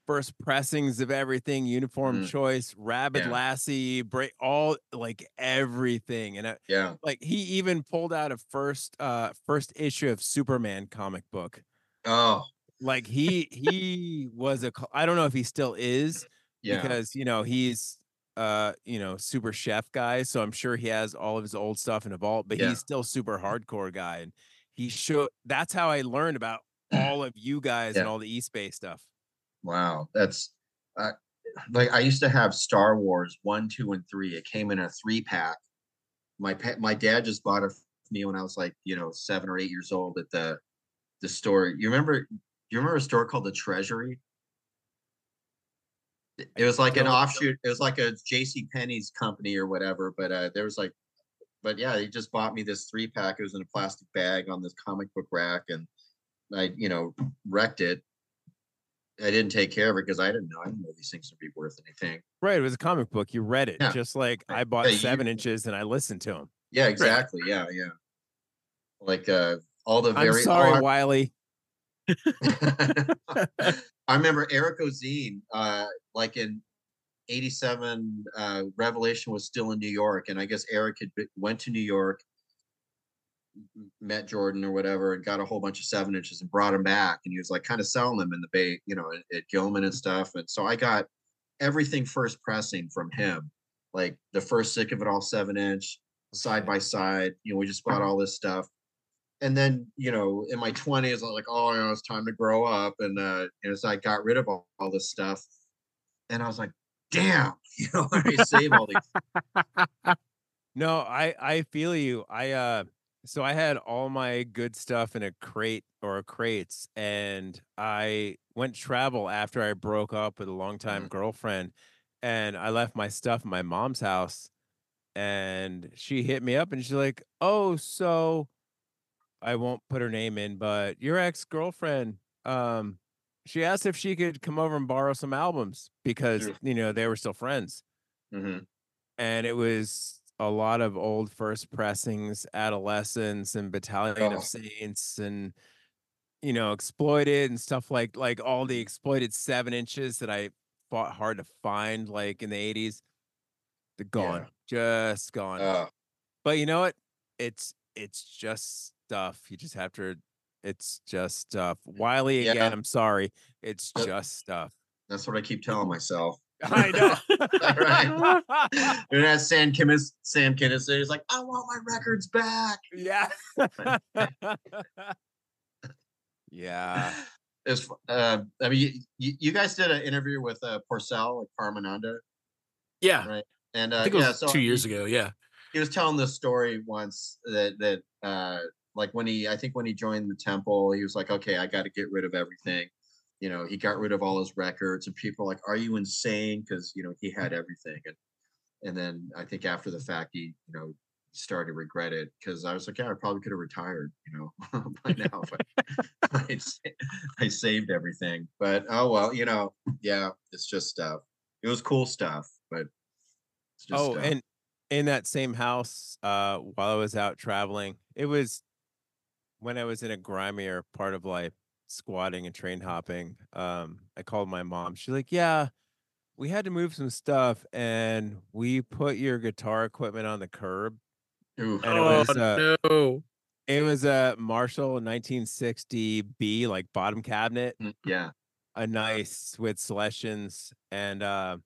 first pressings of everything, uniform Mm. choice, Rabid Yeah. Lassie, break all like everything. And I, yeah. like he even pulled out a first uh first issue of Superman comic book. Oh, Like he he was a I don't know if he still is yeah. because you know he's uh you know super chef guy so i'm sure he has all of his old stuff in a vault but Yeah. he's still super hardcore guy and he showed that's how i learned about all of you guys and all the east bay stuff Wow, that's uh, like I used to have Star Wars one, two, and three. It came in a three pack. My pa- my dad just bought it for me when I was like you know seven or eight years old at the the store. You remember? You remember a store called the Treasury? It- was like an offshoot. It was like a J.C. Penney's company or whatever. But uh, there was like, but yeah, he just bought me this three pack. It was in a plastic bag on this comic book rack, and I you know wrecked it. I didn't take care of it because I didn't know. I didn't know these things would be worth anything. right it was a comic book you read it Yeah. just like i bought Yeah, you- seven inches and i listened to him Yeah, exactly. Yeah, yeah. Like uh all the very. i'm sorry oh, wiley I remember Eric Ozenne, uh, like in '87, uh, Revelation was still in New York, and I guess Eric had been, went to New York, met Jordan or whatever, and got a whole bunch of seven inches and brought them back, and he was like kind of selling them in the Bay, you know, at, at Gilman and stuff. And so I got everything first pressing from him, like the first sick of it all seven inch, side by side. You know, we just bought all this stuff and then you know in my 20s i was like oh you know it's time to grow up and uh and so i got rid of all, all this stuff and i was like damn you know i save all these no i i feel you i uh so i had all my good stuff in a crate or crates and i went travel after i broke up with a longtime Mhm. girlfriend and i left my stuff in my mom's house and she hit me up and she's like oh so i won't put her name in but your ex-girlfriend um she asked if she could come over and borrow some albums because Sure. you know they were still friends Mhm. and it was a lot of old first pressings, adolescence, and Battalion Oh. of Saints, and you know, exploited and stuff like like all the exploited seven inches that I fought hard to find, like in the eighties. They're gone, just gone. uh, but you know what? It's it's just stuff. You just have to. It's just stuff. Wiley Yeah. again. I'm sorry. It's just stuff. that's what i keep telling myself I know. Right. and as sam kinnis sam kinnis he's like i want my records back Yeah. yeah. it's uh i mean you, you, guys did an interview with uh Porcell like Paramananda Yeah, right and uh I think it yeah so two years he- ago. Yeah, he was telling this story once that that uh like when he I think when he joined the temple, he was like, okay, I got to get rid of everything. You know, he got rid of all his records, and people like, are you insane? Because you know he had mm. everything, and and then I think after the fact, he you know started to regret it because I was like, yeah, I probably could have retired, you know, by now. But I, I saved everything. But oh well, you know, yeah, it's just stuff. It was cool stuff, but it's just oh, stuff. and in that same house, uh, while I was out traveling, it was when I was in a grimier part of life, squatting and train hopping. Um, I called my mom. She's like, "Yeah, we had to move some stuff, and we put your guitar equipment on the curb." Ooh. and it was, uh, Oh, no. It was a Marshall 1960 B, like bottom cabinet. Mm, yeah. a nice with selections, and uh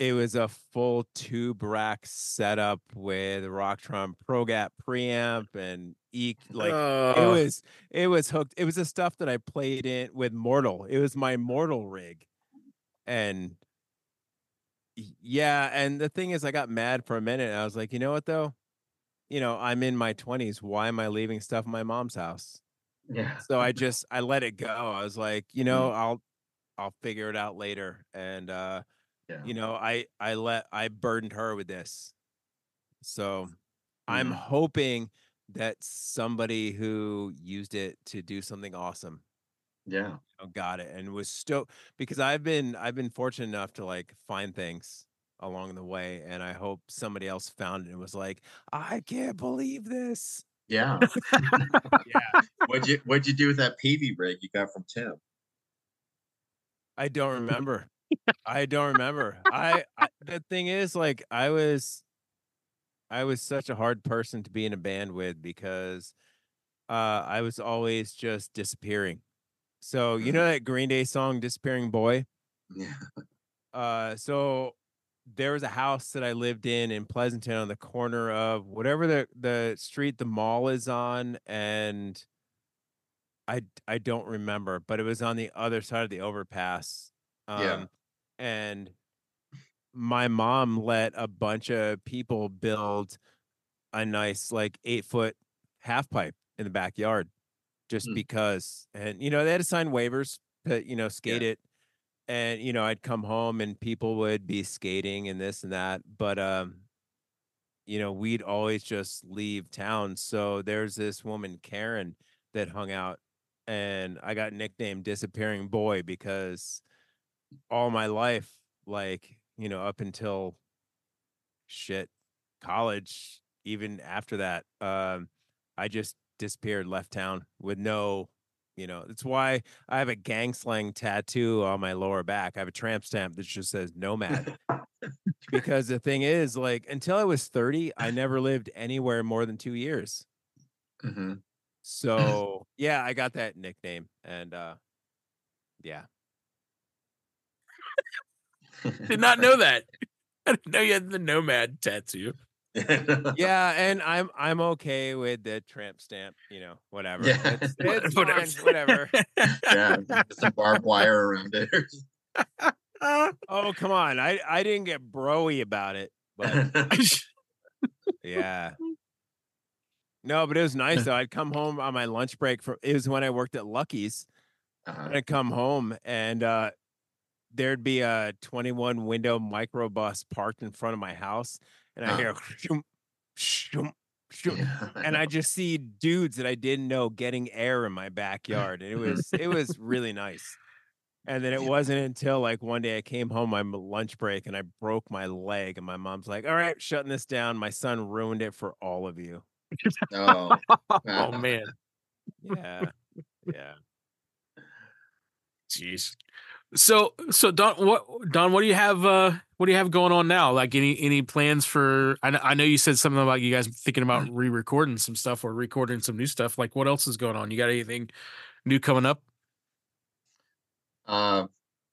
it was a full tube rack setup with Rocktron ProGap preamp and E like it Oh, was it was hooked. It was the stuff that I played in with Mortal. It was my Mortal rig. And yeah, and the thing is I got mad for a minute. I was like, you know what though? You know, I'm in my 20s. Why am I leaving stuff in my mom's house? Yeah. So I just I let it go. I was like, you know, I'll I'll figure it out later. And uh, Yeah. you know, I I let I burdened her with this. So I'm Mhm. hoping that somebody who used it to do something awesome Yeah. you know, got it and was stoked because I've been I've been fortunate enough to like find things along the way and I hope somebody else found it and was like, I can't believe this. Yeah. Yeah. What'd you What'd you do with that PV rig you got from Tim? I don't remember. I don't remember. I, I the thing is like I was I was such a hard person to be in a band with because uh I was always just disappearing. So, you know that Green Day song Disappearing Boy? Yeah. Uh so there was a house that I lived in in Pleasanton on the corner of whatever the the street the mall is on and I I don't remember, but it was on the other side of the overpass. Um Yeah. And my mom let a bunch of people build a nice like 8 foot half pipe in the backyard just Hmm. because and you know they had to sign waivers to you know skate it and you know I'd come home and people would be skating and this and that but um you know we'd always just leave town so there's this woman Karen that hung out and I got nicknamed disappearing boy because all my life like you know up until shit college even after that um I just disappeared left town with no you know it's why I have a gang slang tattoo on my lower back. I have a tramp stamp that just says nomad. because the thing is, like, until I was 30, I never lived anywhere more than two years. hmm So yeah, I got that nickname. And uh yeah. did not know that. I didn't know you had the nomad tattoo. Yeah, and I'm I'm okay with the tramp stamp, you know, whatever. Yeah. It's, it's Whatever. fine, whatever. yeah. Some barbed wire around it. Oh, come on. I I didn't get broy about it, but Yeah. No, but it was nice though. I'd come home on my lunch break from it was when I worked at Lucky's. Uh-huh. I'd come home and uh there'd be a 21 window microbus parked in front of my house and I Uh. hear shoom, shoom, shoom, Yeah, and I just see dudes that I didn't know getting air in my backyard. And it was it was really nice. And then it wasn't until like one day I came home on my lunch break and I broke my leg and my mom's like, "All right, shutting this down. My son ruined it for all of you." Oh, Oh man, Yeah. Yeah. jeez. So so Don, what Don, what do you have? uh What do you have going on now? Like any any plans for? I know, I know you said something about you guys thinking about re-recording some stuff or recording some new stuff. Like what else is going on? You got anything new coming up? Uh,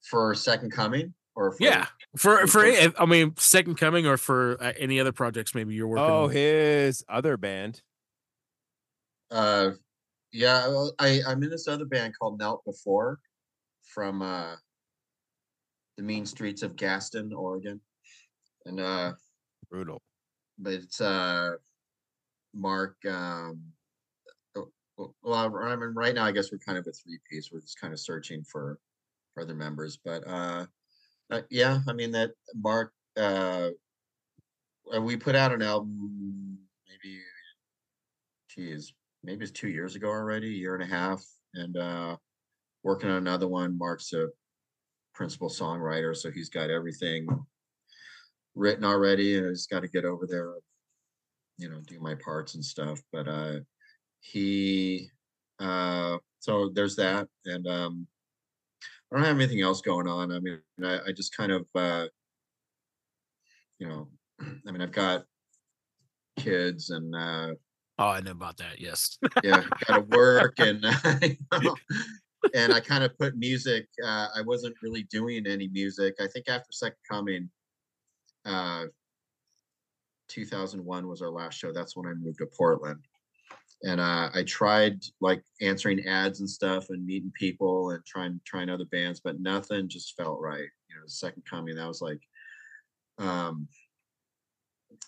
for Second Coming or for, Yeah, for for Record- I mean, Second Coming or for uh, any other projects maybe you're working. Oh, on. his other band. Uh, yeah, I I'm in this other band called Knelt Before, from uh, the mean streets of Gaston, Oregon, and uh, Brutal. but it's uh, Mark. Um, oh, well, I mean, right now I guess we're kind of a three piece. We're just kind of searching for for other members, but uh, uh yeah, I mean that Mark. Uh, uh, we put out an album maybe geez, maybe it's two years ago already, a year and a half, and uh working on another one. Mark's a principal songwriter, so he's got everything written already, and I just got to get over there, you know, do my parts and stuff. But uh he uh so there's that, and um I don't have anything else going on. I mean, I, I just kind of uh you know, I mean, I've got kids and uh Oh, I know about that. Yes. yeah, gotta work and you know, and I kind of put music. Uh, I wasn't really doing any music. I think after Second Coming, uh, 2001 was our last show. That's when I moved to Portland, and uh, I tried like answering ads and stuff and meeting people and trying trying other bands, but nothing just felt right. You know, Second Coming. That was like, um,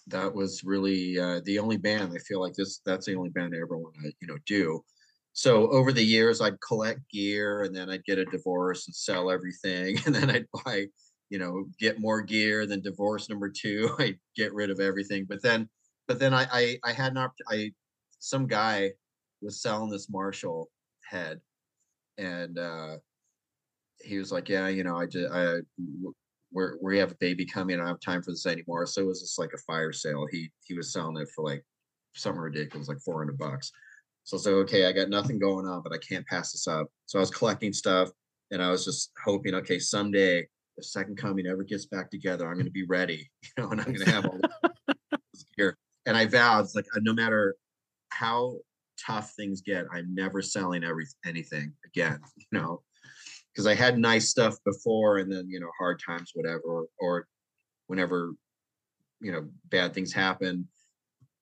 that was really uh, the only band I feel like this. That's the only band I ever want to you know do so over the years i'd collect gear and then i'd get a divorce and sell everything and then i'd buy you know get more gear then divorce number two i get rid of everything. But then but then i i, I had not i some guy was selling this marshall head and uh he was like yeah you know i just i we're, we have a baby coming i don't have time for this anymore. So it was just like a fire sale. He he was selling it for like something ridiculous like 400 bucks so I was like, okay, I got nothing going on, but I can't pass this up. So I was collecting stuff and I was just hoping, okay, someday the second coming ever gets back together, I'm going to be ready, you know, and I'm going to have all this gear. And I vowed, it's like, uh, no matter how tough things get, I'm never selling every anything again, you know, because I had nice stuff before and then, you know, hard times, whatever, or, or whenever, you know, bad things happen,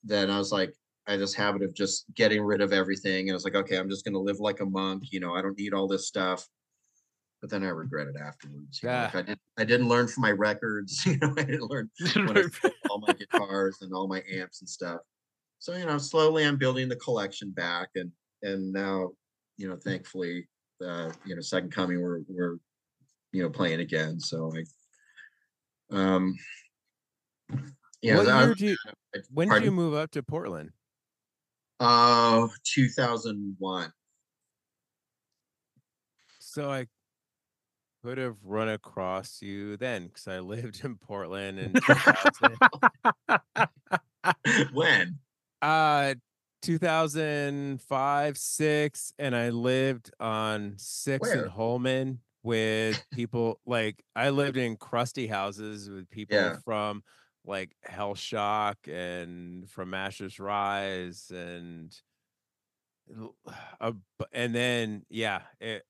then I was like, I had this habit of just getting rid of everything. And I was like, okay, I'm just going to live like a monk. You know, I don't need all this stuff. But then I regret it afterwards. Yeah. like Ah. I didn't. I didn't learn from my records. You know, I didn't learn I all my guitars and all my amps and stuff. So you know, slowly I'm building the collection back, and and now, you know, thankfully, uh, you know, Second Coming, we're we're, you know, playing again. So I, um, yeah, what that- year did you, when did you move up to Portland? Uh, 2001. So I could have run across you then because I lived in Portland in 2000, when? uh 2005 6 and I lived on 6 Where? and Holman with people like I lived in crusty houses with people Yeah. from like Hell Shock and from Ashes Rise and a and then yeah it,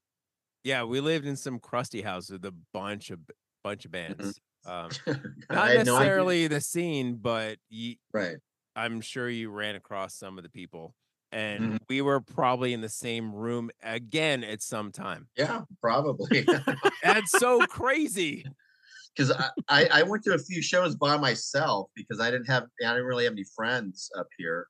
yeah we lived in some crusty houses with a bunch of bunch of bands um not had no necessarily the scene but ye, Right. i'm sure you ran across some of the people and Mhm. we were probably in the same room again at some time Yeah, probably. that's so crazy Because I, I, I went to a few shows by myself because I didn't have I didn't really have any friends up here.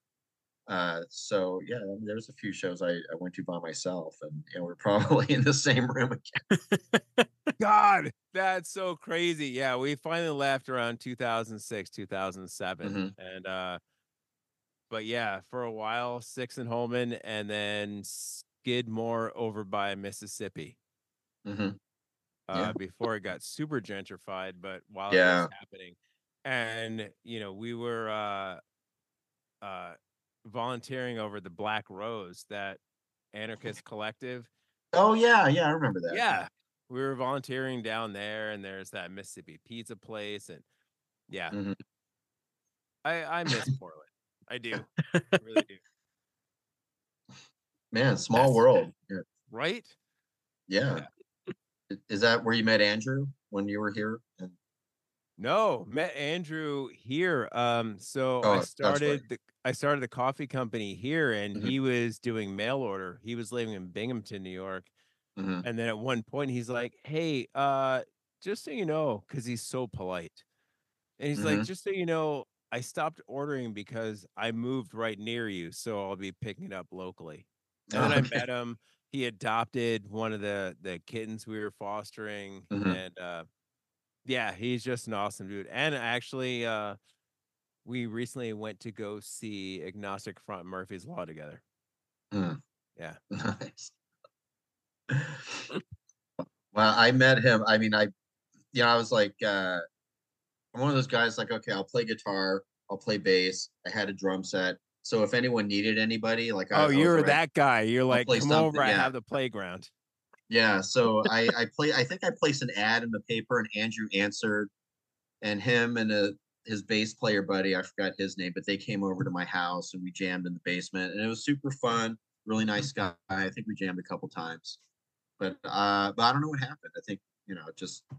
Uh, so yeah, there's a few shows I, I went to by myself, and you know, we're probably in the same room again. god that's so crazy yeah we finally left around 2006 2007 Mhm. and uh but yeah for a while six in holman and then skidmore over by mississippi hmm uh, Yeah. before it got super gentrified, but while it Yeah. was happening, and you know, we were uh, uh, volunteering over the Black Rose, that anarchist collective. Oh yeah, yeah, I remember that. Yeah, we were volunteering down there, and there's that Mississippi pizza place, and yeah, Mhm. I I miss Portland. I do, I really do. man, small That's- world. Yeah. Right? yeah. I- Is that where you met Andrew when you were here? And, No, met Andrew here. Um, so Oh, I that's right. started the I started the coffee company here, and Mhm. he was doing mail order. He was living in Binghamton, New York, Mhm. and then at one point he's like, "Hey, uh, just so you know, because he's so polite, and he's like, Mhm. just so you know, I stopped ordering because I moved right near you, so I'll be picking it up locally." And then Oh, I met him. He adopted one of the the kittens we were fostering, Mhm. and uh, yeah, he's just an awesome dude. And actually, uh, we recently went to go see Agnostic Front Murphy's Law together. Mm. Yeah. Nice. well, I met him. I mean, I, you know, I was like, uh, I'm one of those guys like, okay, I'll play guitar, I'll play bass. I had a drum set. So if anyone needed anybody, like, I, I Oh, you're right- that guy. You're like, come over. I have the playground. Yeah. So I, I play, I think I placed an ad in the paper and Andrew answered and him and a, his bass player buddy, I forgot his name, but they came over to my house and we jammed in the basement and it was super fun. Really nice guy. I think we jammed a couple times. but uh, but I don't know what happened. I think you know just uh,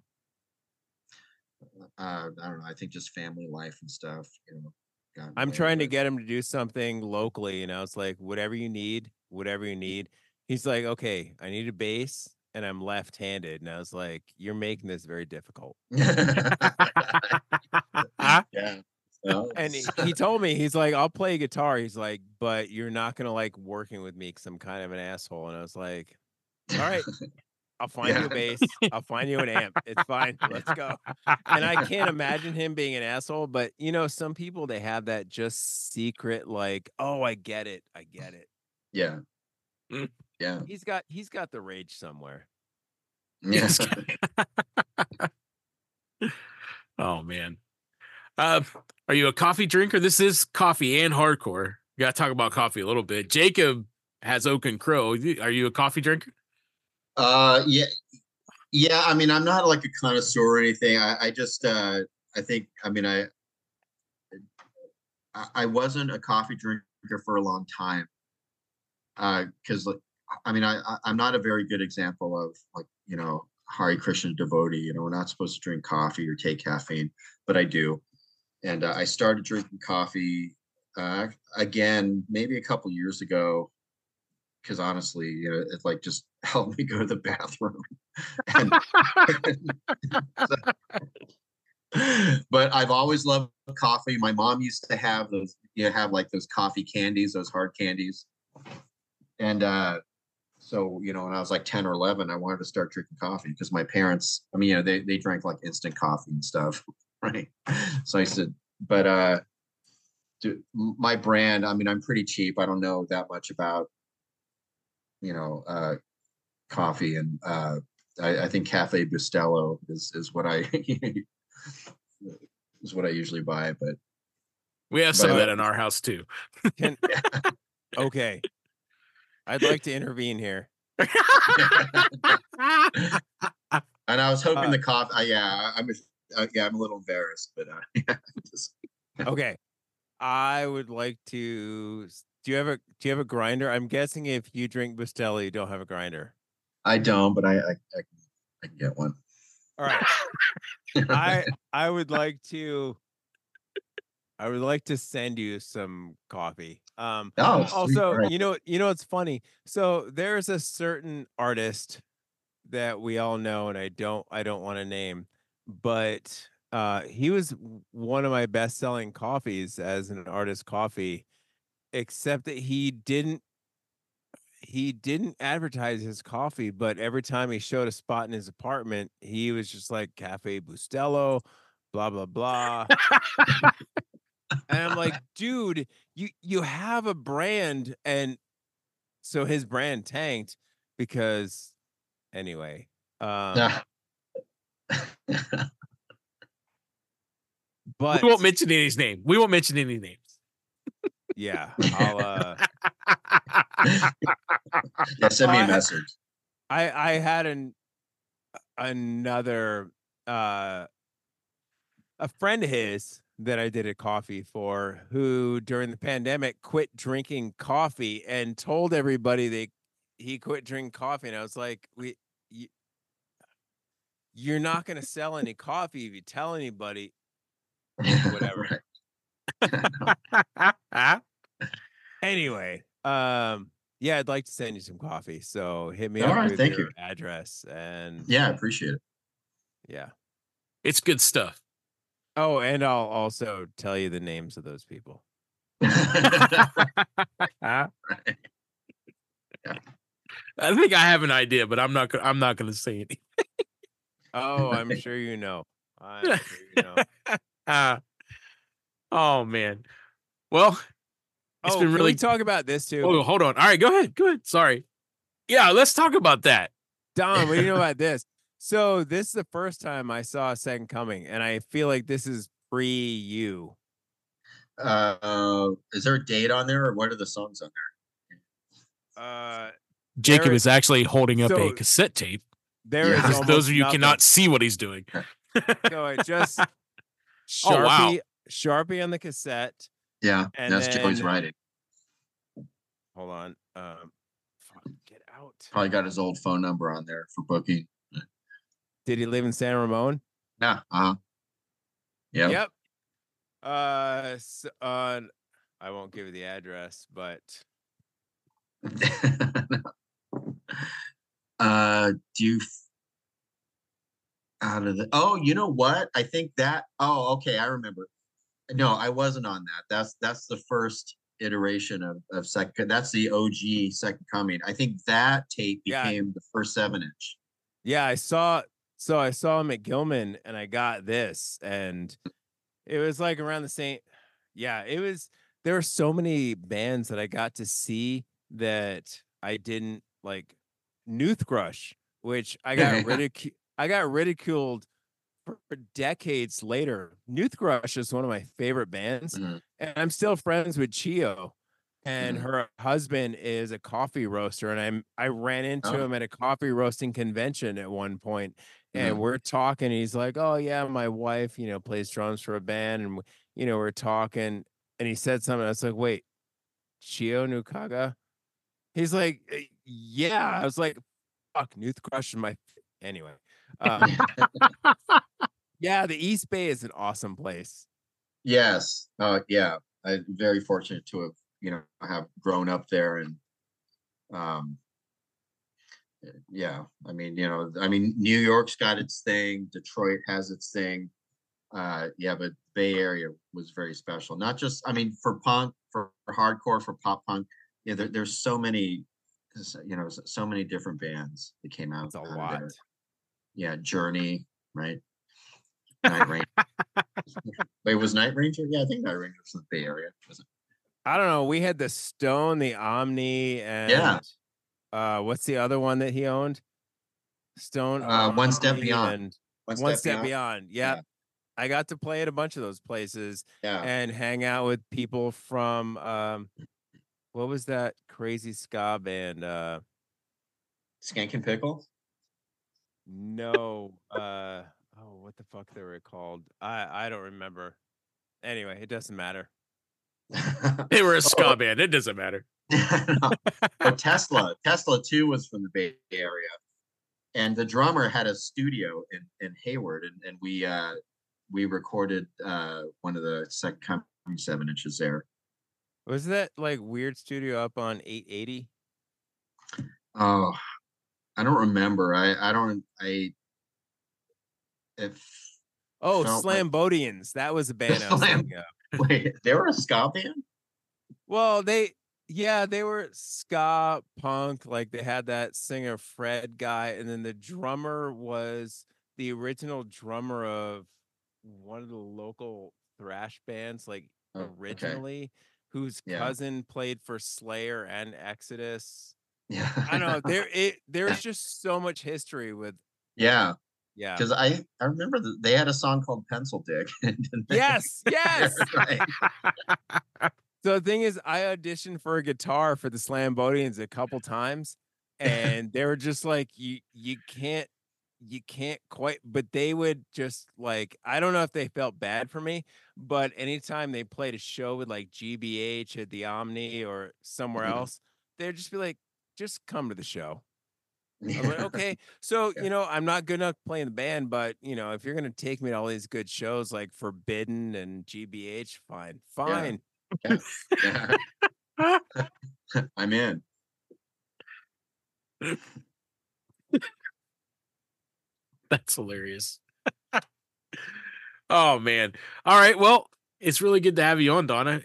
I don't know. I think just family life and stuff. You know, the I'm trying to get him to do something locally. You know, it's like whatever you need, whatever you need. He's like, okay, I need a bass, and I'm left-handed, and I was like, you're making this very difficult. yeah. And he, he told me, he's like, I'll play guitar. He's like, but you're not gonna like working with me because I'm kind of an asshole. And I was like, all right, I'll find you a Yeah. bass. I'll find you an amp. It's fine. Let's go. And I can't imagine him being an asshole, but you know, some people they have that just secret, like, oh, I get it. I get it. yeah. Mm. Yeah. He's got he's got the rage somewhere. Yeah. Yes. oh man. Uh, are you a coffee drinker? This is coffee and hardcore. We gotta talk about coffee a little bit. Jacob has Oak and Crow. Are you a coffee drinker? Uh, yeah, yeah. I mean, I'm not like a connoisseur or anything. I, I just, uh, I think, I mean, I, I- wasn't a coffee drinker for a long time. Uh, because like, I mean, I, I, I'm not a very good example of like, you know, Hare Krishna devotee. You know, we're not supposed to drink coffee or take caffeine, but I do. And uh, I started drinking coffee uh, again, maybe a couple years ago, because honestly, you know, it like just helped me go to the bathroom. And- but I've always loved coffee. My mom used to have those, you know, have like those coffee candies, those hard candies. And uh so, you know, when I was like 10 or 11, I wanted to start drinking coffee because my parents, I mean, you know, they they drank like instant coffee and stuff, right? So I said, but uh my brand, I mean, I'm pretty cheap. I don't know that much about, you know, uh, coffee, and uh, I, I think Cafe Bustelo is is what I is what I usually buy. But We have some of that in our house too. Can okay. I'd like to intervene here. and I was hoping Uh, the coffee. Uh, yeah, I'm uh, yeah, I'm a little embarrassed, but uh, yeah, just, Okay. I would like to s- do you have a do you have a grinder? I'm guessing if you drink Bustelo, you don't have a grinder. I don't, but I I, I, can, I can get one. All right. I I would like to I would like to send you some coffee. Um Oh, also, you know, you know, it's funny. So there's a certain artist that we all know, and I don't, I don't want to name, but uh, he was one of my best-selling coffees as an artist coffee, except that he didn't, he didn't advertise his coffee, but every time he showed a spot in his apartment, he was just like Cafe Bustelo, blah blah blah. and I'm like, dude, you you have a brand, and so his brand tanked because, anyway, um, Yeah. but we won't mention any name. We won't mention any names. Yeah, I'll uh, yeah, send me a message. I I had an another uh a friend of his that I did a coffee for who during the pandemic quit drinking coffee and told everybody they he quit drinking coffee and I was like we you, you're not going to sell any coffee if you tell anybody whatever. Right. anyway um yeah I'd like to send you some coffee so hit me All up right, with thank your you. address and Yeah, I appreciate it. yeah it's good stuff. Oh, and I'll also tell you the names of those people. I think I have an idea, but I'm not. go- I'm not going to say anything. Oh, I'm sure you know. I'm sure you know. Uh, oh man. Well, it's oh, been can really. we talk about this too? oh, hold on. All right, go ahead. Go ahead. Sorry. Yeah, let's talk about that. Don, what do you know about this? So this is the first time I saw Second Coming, and I feel like this is pre you. uh, is there a date on there, or what are the songs on there? Uh, Jacob There- is actually holding up a cassette tape. there Yeah. is those of you nothing. cannot see what he's doing. So it just Sharpie, Oh, wow. Sharpie on the cassette. Yeah, And that's Joey's then- writing. Hold on. Um, fuck, get out. Probably got his old phone number on there for booking. Did he live in San Ramon? Yeah. Uh-huh. Yep. Yep. Uh, s uh, I won't give you the address, but uh do you f- out of the oh you know what i think that oh okay i remember no i wasn't on that that's that's the first iteration of of second that's the og second coming i think that tape Yeah. became the first seven inch yeah, I saw. So I saw him at Gilman, and I got this, and it was like around the same. Yeah, it was. There were so many bands that I got to see that I didn't like. Noothgrush, which I got ridicu- I got ridiculed for, for decades later. Noothgrush is one of my favorite bands, Mhm. and I'm still friends with Chiyo. And Mhm. her husband is a coffee roaster, and I'm I ran into Oh. him at a coffee roasting convention at one point, and Mhm. we're talking. He's like, "Oh yeah, my wife, you know, plays drums for a band, and you know, we're talking." And he said something. I was like, "Wait, Chiyo Nukaga?" He's like, "Uh, "Yeah." I was like, "Fuck, Noothgrush is my." f-" Anyway, um, yeah, the East Bay is an awesome place. yes uh yeah i'm very fortunate to have you know have grown up there and um uh, yeah i mean you know i mean new york's got its thing detroit has its thing uh yeah but bay area was very special not just i mean for punk for, for hardcore for pop punk yeah there, there's so many you know so many different bands that came out It's a lot. there. yeah journey right night ranger wait was night ranger yeah i think night ranger was in the bay area was it I don't know. We had the Stone, the Omni, and uh, what's the other one that he owned? Stone, Uh, One Step Omni, Beyond. and One Step Beyond. Yep. Yeah. I got to play at a bunch of those places yeah and hang out with people from um, what was that crazy ska band? Uh, Skankin' Pickle no, uh, what the fuck they were called? I I don't remember. Anyway, it doesn't matter. They were a ska Oh. band. It doesn't matter. No. oh, Tesla. Tesla too was from the Bay Area, and the drummer had a studio in in Hayward, and and we uh we recorded uh one of the second coming seven inches there. Was that like weird studio up on 880? Oh, I don't remember. I I don't I if Oh, felt like- Slambodians. That was a band I was Slam- wait they were a ska band. Well, they yeah, they were ska punk. Like they had that singer Fred guy, and then the drummer was the original drummer of one of the local thrash bands, like Oh, okay. originally, whose Yeah. cousin played for Slayer and Exodus. Yeah, I know. There it there's just so much history with yeah, yeah. because I I remember that they had a song called Pencil Dick. Yes, yes. So the thing is, I auditioned for a guitar for the Slambodians a couple times, and they were just like, "You, you can't, you can't quite." But they would just like, I don't know if they felt bad for me, but anytime they played a show with like GBH at the Omni or somewhere Mhm. else, they'd just be like, "Just come to the show." I'm like, okay, so Yeah. you know, I'm not good enough playing the band, but you know, if you're gonna take me to all these good shows like Forbidden and GBH, fine, fine. Yeah. I'm in. That's hilarious. oh man. All right. Well, it's really good to have you on, Donna.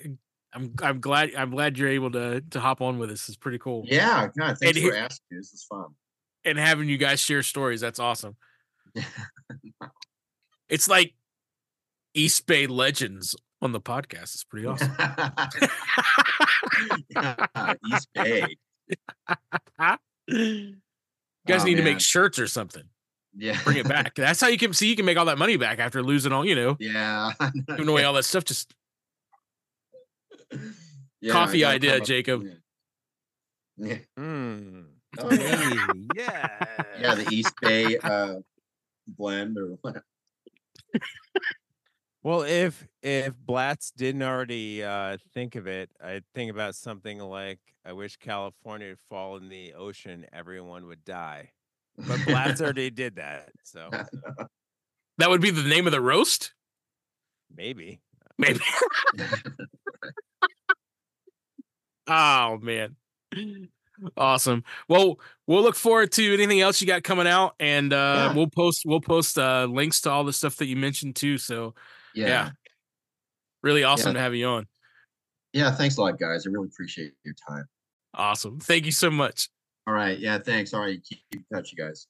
I'm I'm glad I'm glad you're able to to hop on with us. It's pretty cool. Yeah, God, thanks And for he- asking. This is fun. And having you guys share stories, that's awesome. It's like East Bay legends on the podcast. It's pretty awesome. Yeah, East Bay. you guys Oh, need to make shirts or something. Yeah. Bring it back. That's how you can see you can make all that money back after losing all, you know, Yeah. giving away all that stuff. Just Yeah, Coffee idea, come up- Jacob. Yeah. Mm. Oh, yeah. Hey, yeah. yeah, the East Bay uh blend or what. Well, if if Blatz didn't already uh, think of it, I'd think about something like, "I wish California would fall in the ocean, everyone would die." But Blatz already did that, so That would be the name of the roast? maybe. Maybe. oh man. Awesome. Well, we'll look forward to anything else you got coming out and uh Yeah. we'll post we'll post uh links to all the stuff that you mentioned too. So yeah. Yeah. really awesome Yeah. to have you on. Yeah, thanks a lot, guys. I really appreciate your time. Awesome. Thank you so much. All right. Yeah, thanks. All right. Keep, keep in touch, you guys.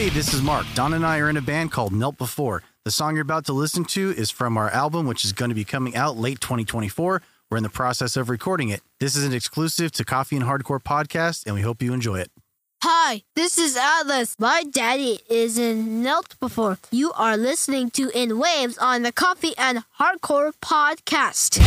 Hey, this is Mark. Don and I are in a band called Knelt Before. The song you're about to listen to is from our album, which is going to be coming out late 2024. We're in the process of recording it. This is an exclusive to Coffee and Hardcore podcast, and we hope you enjoy it. Hi, this is Atlas. My daddy is in Knelt Before. You are listening to In Waves on the Coffee and Hardcore podcast.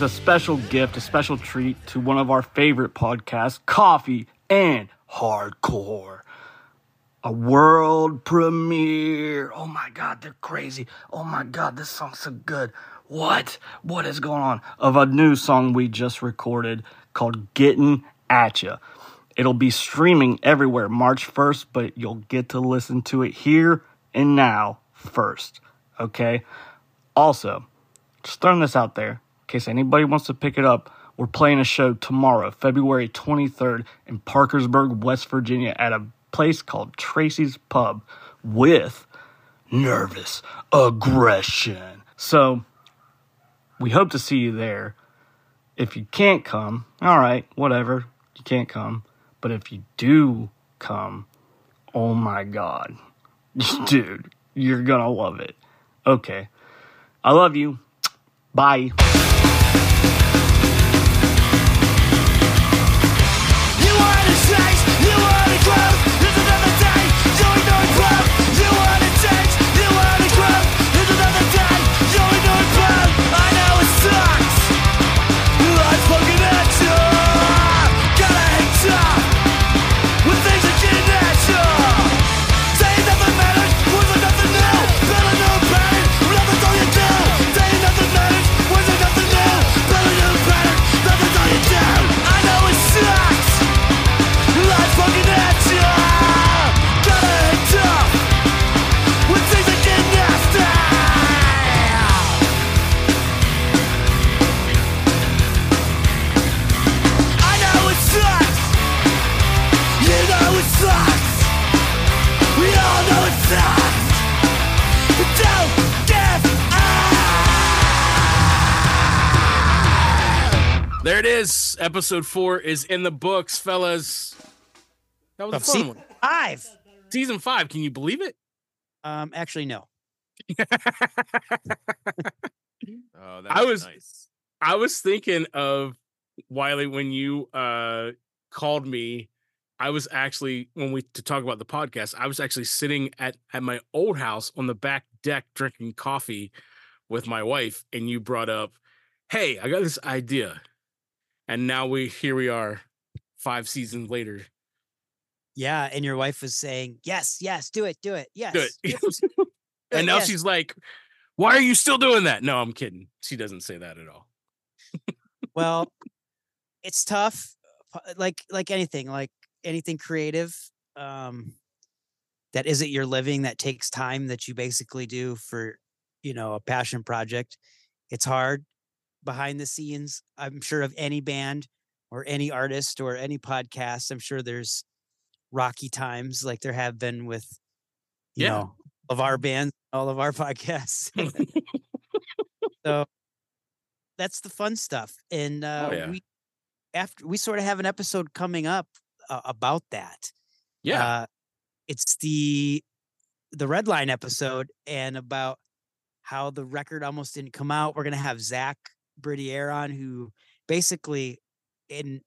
With a special gift, a special treat to one of our favorite podcasts, Coffee and Hardcore. a world premiere. Oh my God, they're crazy. Oh my God, this song's so good. What? What is going on? Of a new song we just recorded called Getting At Ya. It'll be streaming everywhere March 1st, but you'll get to listen to it here and now first. Okay? Also, just throwing this out there case anybody wants to pick it up. We're playing a show tomorrow, February 23rd, in Parkersburg, West Virginia, at a place called Tracy's Pub with nervous aggression. So, we hope to see you there. If you can't come, all right, whatever. You can't come. But if you do come, oh my God. Dude, you're gonna love it. Okay. I love you. Bye. Is. Episode four is in the books, fellas. That was a fun season one. five. Season five. Can you believe it? Um, actually, no. Oh, I was I was thinking of Wiley when you uh called me. I was actually when we to talk about the podcast. I was actually sitting at at my old house on the back deck drinking coffee with my wife, and you brought up, "Hey, I got this idea," and now we here we are, five seasons later. Yeah, and your wife was saying, "Yes, yes, do it, do it, yes." Do it. do it, and now yes." she's like, "Why are you still doing that?" No, I'm kidding. She doesn't say that at all. well, it's tough. Like like anything, like anything creative, um, that isn't your living, that takes time, that you basically do for, you know, a passion project. It's hard behind the scenes. I'm sure of any band or any artist or any podcast. I'm sure there's rocky times like there have been with, you Yeah. know, of our bands, all of our podcasts. so that's the fun stuff. And uh, Oh, yeah. we after we sort of have an episode coming up uh, about that. Yeah. Uh, it's the the red line episode and about how the record almost didn't come out. We're gonna have Zach Bridier on, who basically, in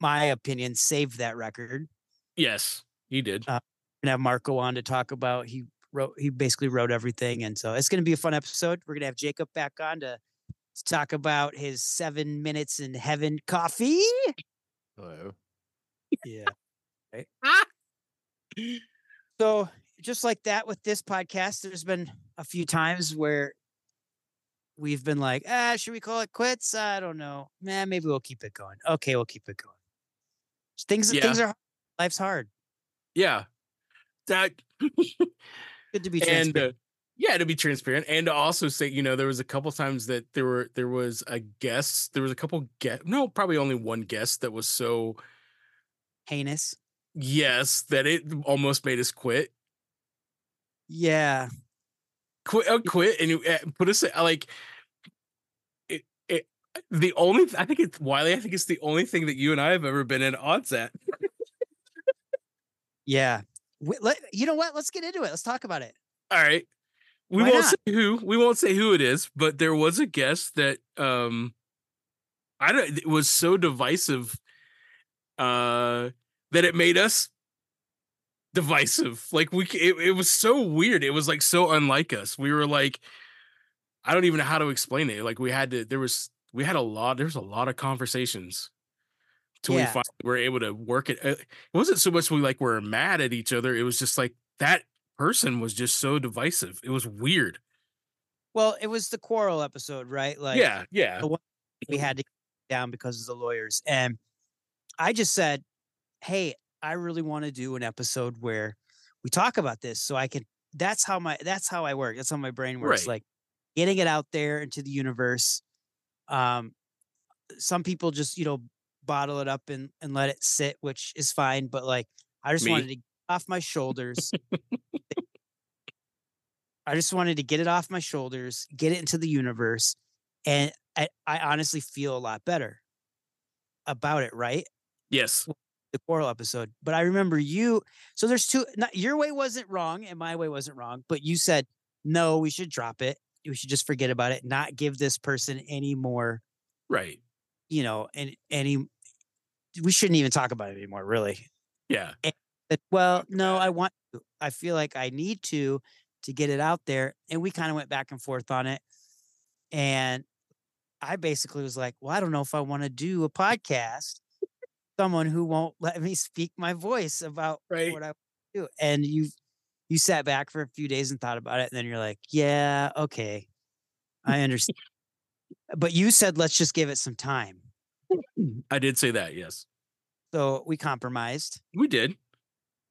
my opinion, saved that record. yes, he did. Uh, We're gonna have Marco on to talk about he wrote he basically wrote everything, and so it's gonna be a fun episode. We're gonna have Jacob back on to, to talk about his seven minutes in heaven coffee. Hello. Yeah. Right. So just like that with this podcast, there's been a few times where we've been like, ah, should we call it quits? I don't know. Man, maybe we'll keep it going. Okay, we'll keep it going. Things things Yeah. are life's hard. Yeah. That Good to be and uh, yeah, to be transparent and to also say, you know, there was a couple times that there were there was a guest, there was a couple guest, no, probably only one guest that was so Heinous. yes that it almost made us quit, Yeah. quit, uh, quit, and you uh, put us like the only I think it's Wiley. I think it's the only thing that you and I have ever been in odds at. Yeah. Wh- let- you know what? Let's get into it. Let's talk about it. All right. We Why won't not? say who. We won't say who it is, but there was a guest that um I don't it was so divisive uh that it made us divisive. Like we it, it was so weird. It was like so unlike us. We were like I don't even know how to explain it. Like we had to there was we had a lot there's a lot of conversations till we finally were able to work it. Uh, It wasn't so much we like were mad at each other. It was just like that person was just so divisive. It was weird. Well, it was the quarrel episode, right? Like yeah, yeah. the one we had to down because of the lawyers. And I just said, Hey, I really want to do an episode where we talk about this so I can that's how my that's how I work. That's how my brain works. Right. Like getting it out there into the universe. Um some people just, you know, bottle it up and, and let it sit, which is fine. But like I just Me. wanted to get off my shoulders. I just wanted to get it off my shoulders, get it into the universe, and I, I honestly feel a lot better about it, right? Yes. The quarrel episode. But I remember you so there's two not, your way wasn't wrong and my way wasn't wrong, but you said no, we should drop it. We should just forget about it, not give this person any more, Right. you know, and any we shouldn't even talk about it anymore, really. Yeah. That well, no, I want to. I feel like I need to to get it out there. And we kind of went back and forth on it. And I basically was like, well, I don't know if I want to do a podcast. Someone who won't let me speak my voice about Right. what I do. And you you sat back for a few days and thought about it, and then you're like, yeah, okay. I understand. but you said let's just give it some time. Mm-hmm. I did say that. Yes. So we compromised We did.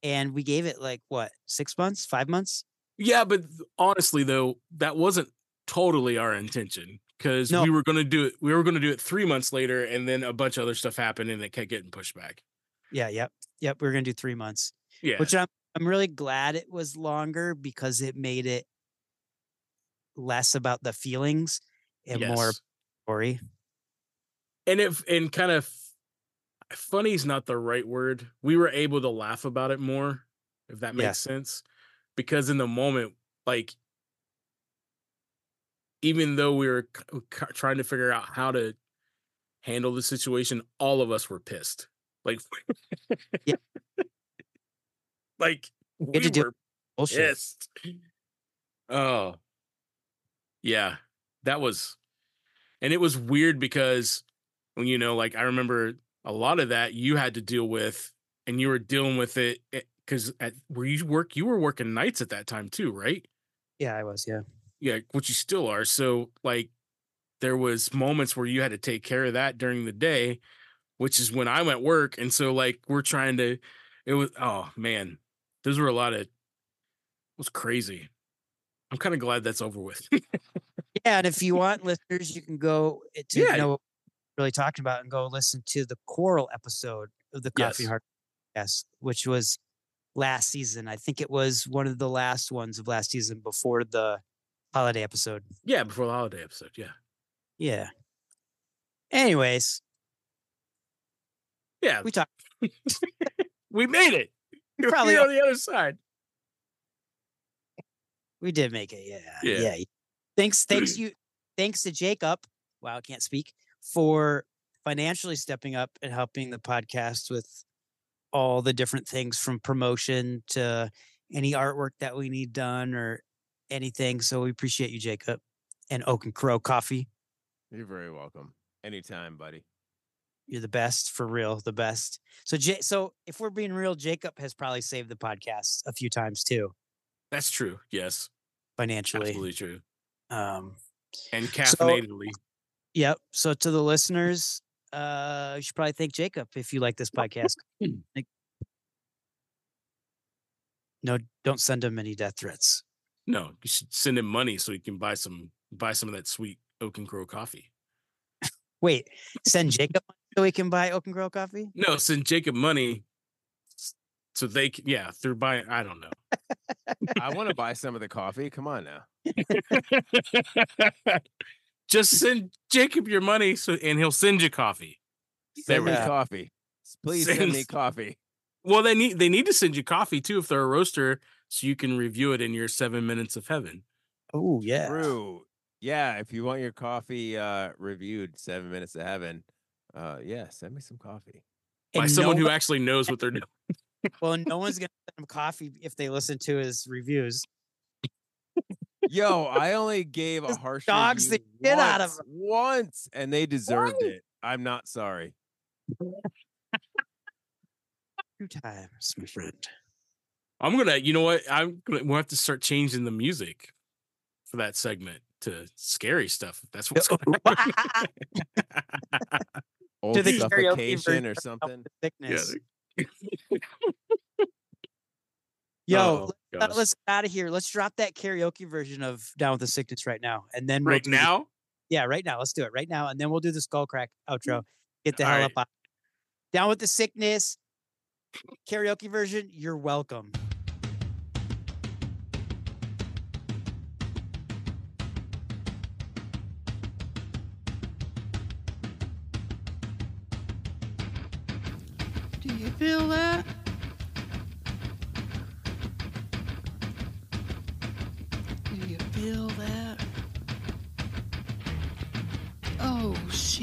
and we gave it like what, six months, five months? Yeah, but honestly though, that wasn't totally our intention because No. we were going to do it. We were going to do it three months later, and then a bunch of other stuff happened, and it kept getting pushed back. Yeah, yep. Yep. We are gonna do three months. Yeah, Which I'm I'm really glad it was longer because it made it less about the feelings and more Yes. story. and if and kind of funny is not the right word. We were able to laugh about it more, if that makes sense, because in the moment, like. Even though we were trying to figure out how to handle the situation, all of us were pissed. Like, Yeah. like We to were Bullshit. pissed. Oh, yeah, that was, and it was weird because you know, like I remember a lot of that you had to deal with, and you were dealing with it eh, because at where you work, you were working nights at that time too, right? Yeah, I was, yeah. Yeah, which you still are. So like, there was moments where you had to take care of that during the day, which is when I went work, and so like we're trying to, it was oh man, those were a lot of, it was crazy. I'm kind of glad that's over with. Yeah, and if you want listeners, you can go eh, to Yeah. know what we're really talking about and go listen to the quarrel episode of the Coffee Yes. Heart Yes, which was last season. I think it was one of the last ones of last season before the holiday episode. yeah, before the holiday episode. Yeah, Yeah. Anyways, yeah, we talked we made it. We We're probably on the other side. we did make it. Yeah. Yeah. Yeah. Thanks, thanks you thanks to Jacob. Wow, I can't speak for financially stepping up and helping the podcast with all the different things from promotion to any artwork that we need done or anything. So we appreciate you, Jacob. And Oak and Crow Coffee. You're very welcome. Anytime, buddy. You're the best for real, the best. So J- so if we're being real, Jacob has probably saved the podcast a few times too, That's true. Yes, financially. absolutely true. Um And caffeinatedly. Yep. So to the listeners, uh, you should probably thank Jacob if you like this podcast. Like- no, don't send him any death threats. no, you should send him money so he can buy some buy some of that sweet Oak and Crow coffee. Wait, send Jacob so he can buy Oak and Crow coffee? No, send Jacob money so they can yeah through buying. I don't know. I want to buy some of the coffee. Come on now. Just send Jacob your money so and he'll send you coffee. Send me Yeah. coffee. Please send me coffee. Well, they need they need to send you coffee too if they're a roaster, so you can review it in your seven minutes of heaven. Oh yeah. True. Yeah, if you want your coffee uh reviewed, seven minutes of heaven. Uh yeah, send me some coffee. By And someone no who one- actually knows what they're doing. well, no one's gonna send him coffee if they listen to his reviews. Yo, I only gave a harsh dogs the shit out of once, once, and they deserved it. I'm not sorry. Two times, my friend. I'm gonna, you know what? I'm gonna we'll have to start changing the music for that segment to scary stuff. That's what's going on. Old To the karaoke suffocation version or something. with Sickness. Yeah. Oh, Yo, Oh, let- gosh. let's get out of here. Let's drop that karaoke version of Down with the Sickness right now. And then we'll right the- now. yeah, right now. Let's do it right now. And then we'll do the skull crack outro. Get the All hell right. up out. Down with the sickness. Karaoke version. You're welcome.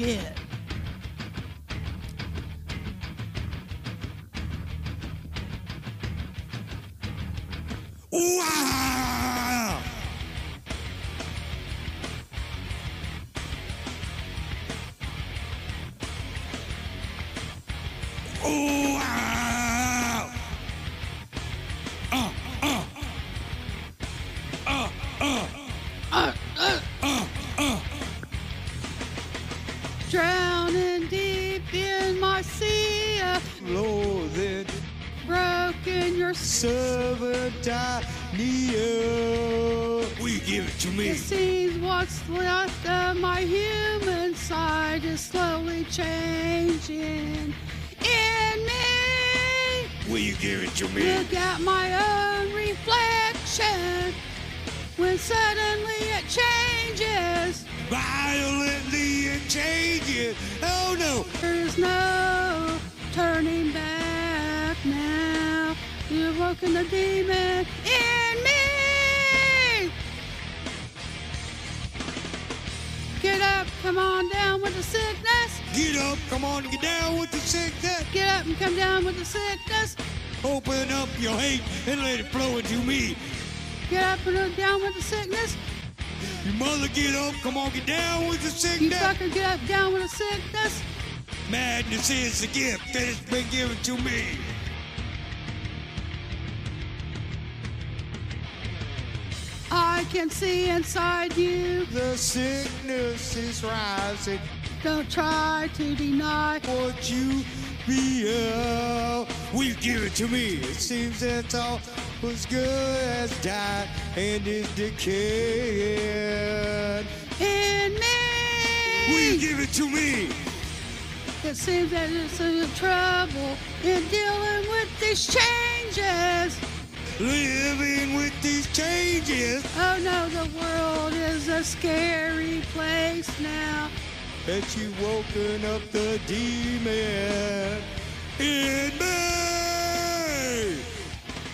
Shit. Wow! Me? Look at my own reflection when suddenly it changes. Violently it changes. Oh no! There's no turning back now. You've woken the demon in me. Get up, come on down with the sickness. Get up, come on, get down with the sickness. Get up and come down with the sickness. Open up your hate and let it flow into me. Get up and come down with the sickness. Your mother, get up, come on, get down with the sickness. You fucker, get up, down with the sickness. Madness is a gift that has been given to me. Can see inside you. The sickness is rising. Don't try to deny. What you feel? Will you give it to me? It seems that all was good has died and is decaying. In Will you give it to me? It seems that it's in trouble in dealing with these changes. Living with these changes Oh no, the world is a scary place now. that you woken up the demon in me.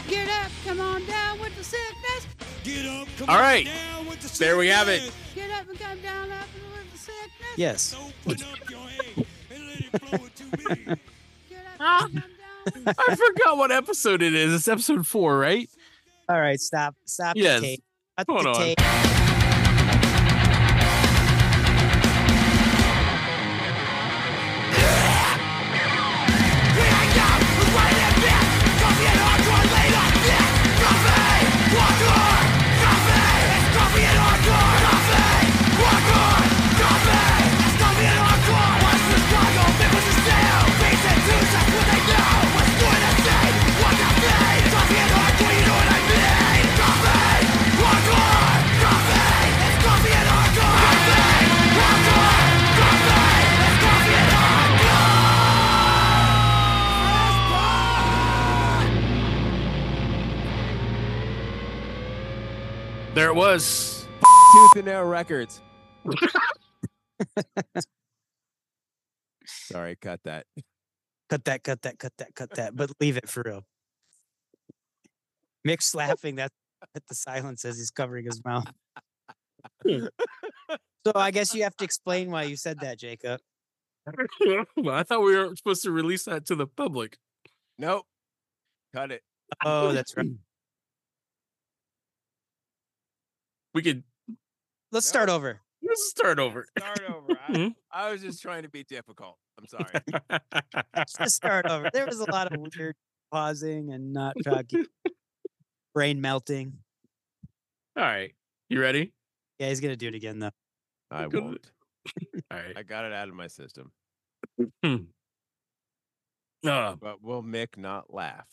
Get up, come on down with the sickness. Get up, come All on down with the sickness. There we have it. Get up and come down up with the sickness. Yes. Open up your hate and let it flow into me. Get up and come down with the I forgot what episode it is. It's episode four, right? All right. Stop. Stop Yes. the tape. Cut Hold the on. tape. There it was. Tooth and Nail Records. Sorry, cut that. Cut that. Cut that. Cut that. Cut that. But leave it for real. Mic's laughing. That's at the silence as he's covering his mouth. so I guess you have to explain why you said that, Jacob. well, I thought we were supposed to release that to the public. Nope. Cut it. Oh, that's right. We could Let's start over. let's start over. Start over. I, Mhm. I was just trying to be difficult. I'm sorry. Let's just start over. There was a lot of weird pausing and not talking, brain melting. All right. You ready? Yeah, he's gonna do it again though. I Good. won't. All right. I got it out of my system. Uh, But will Mic not laugh?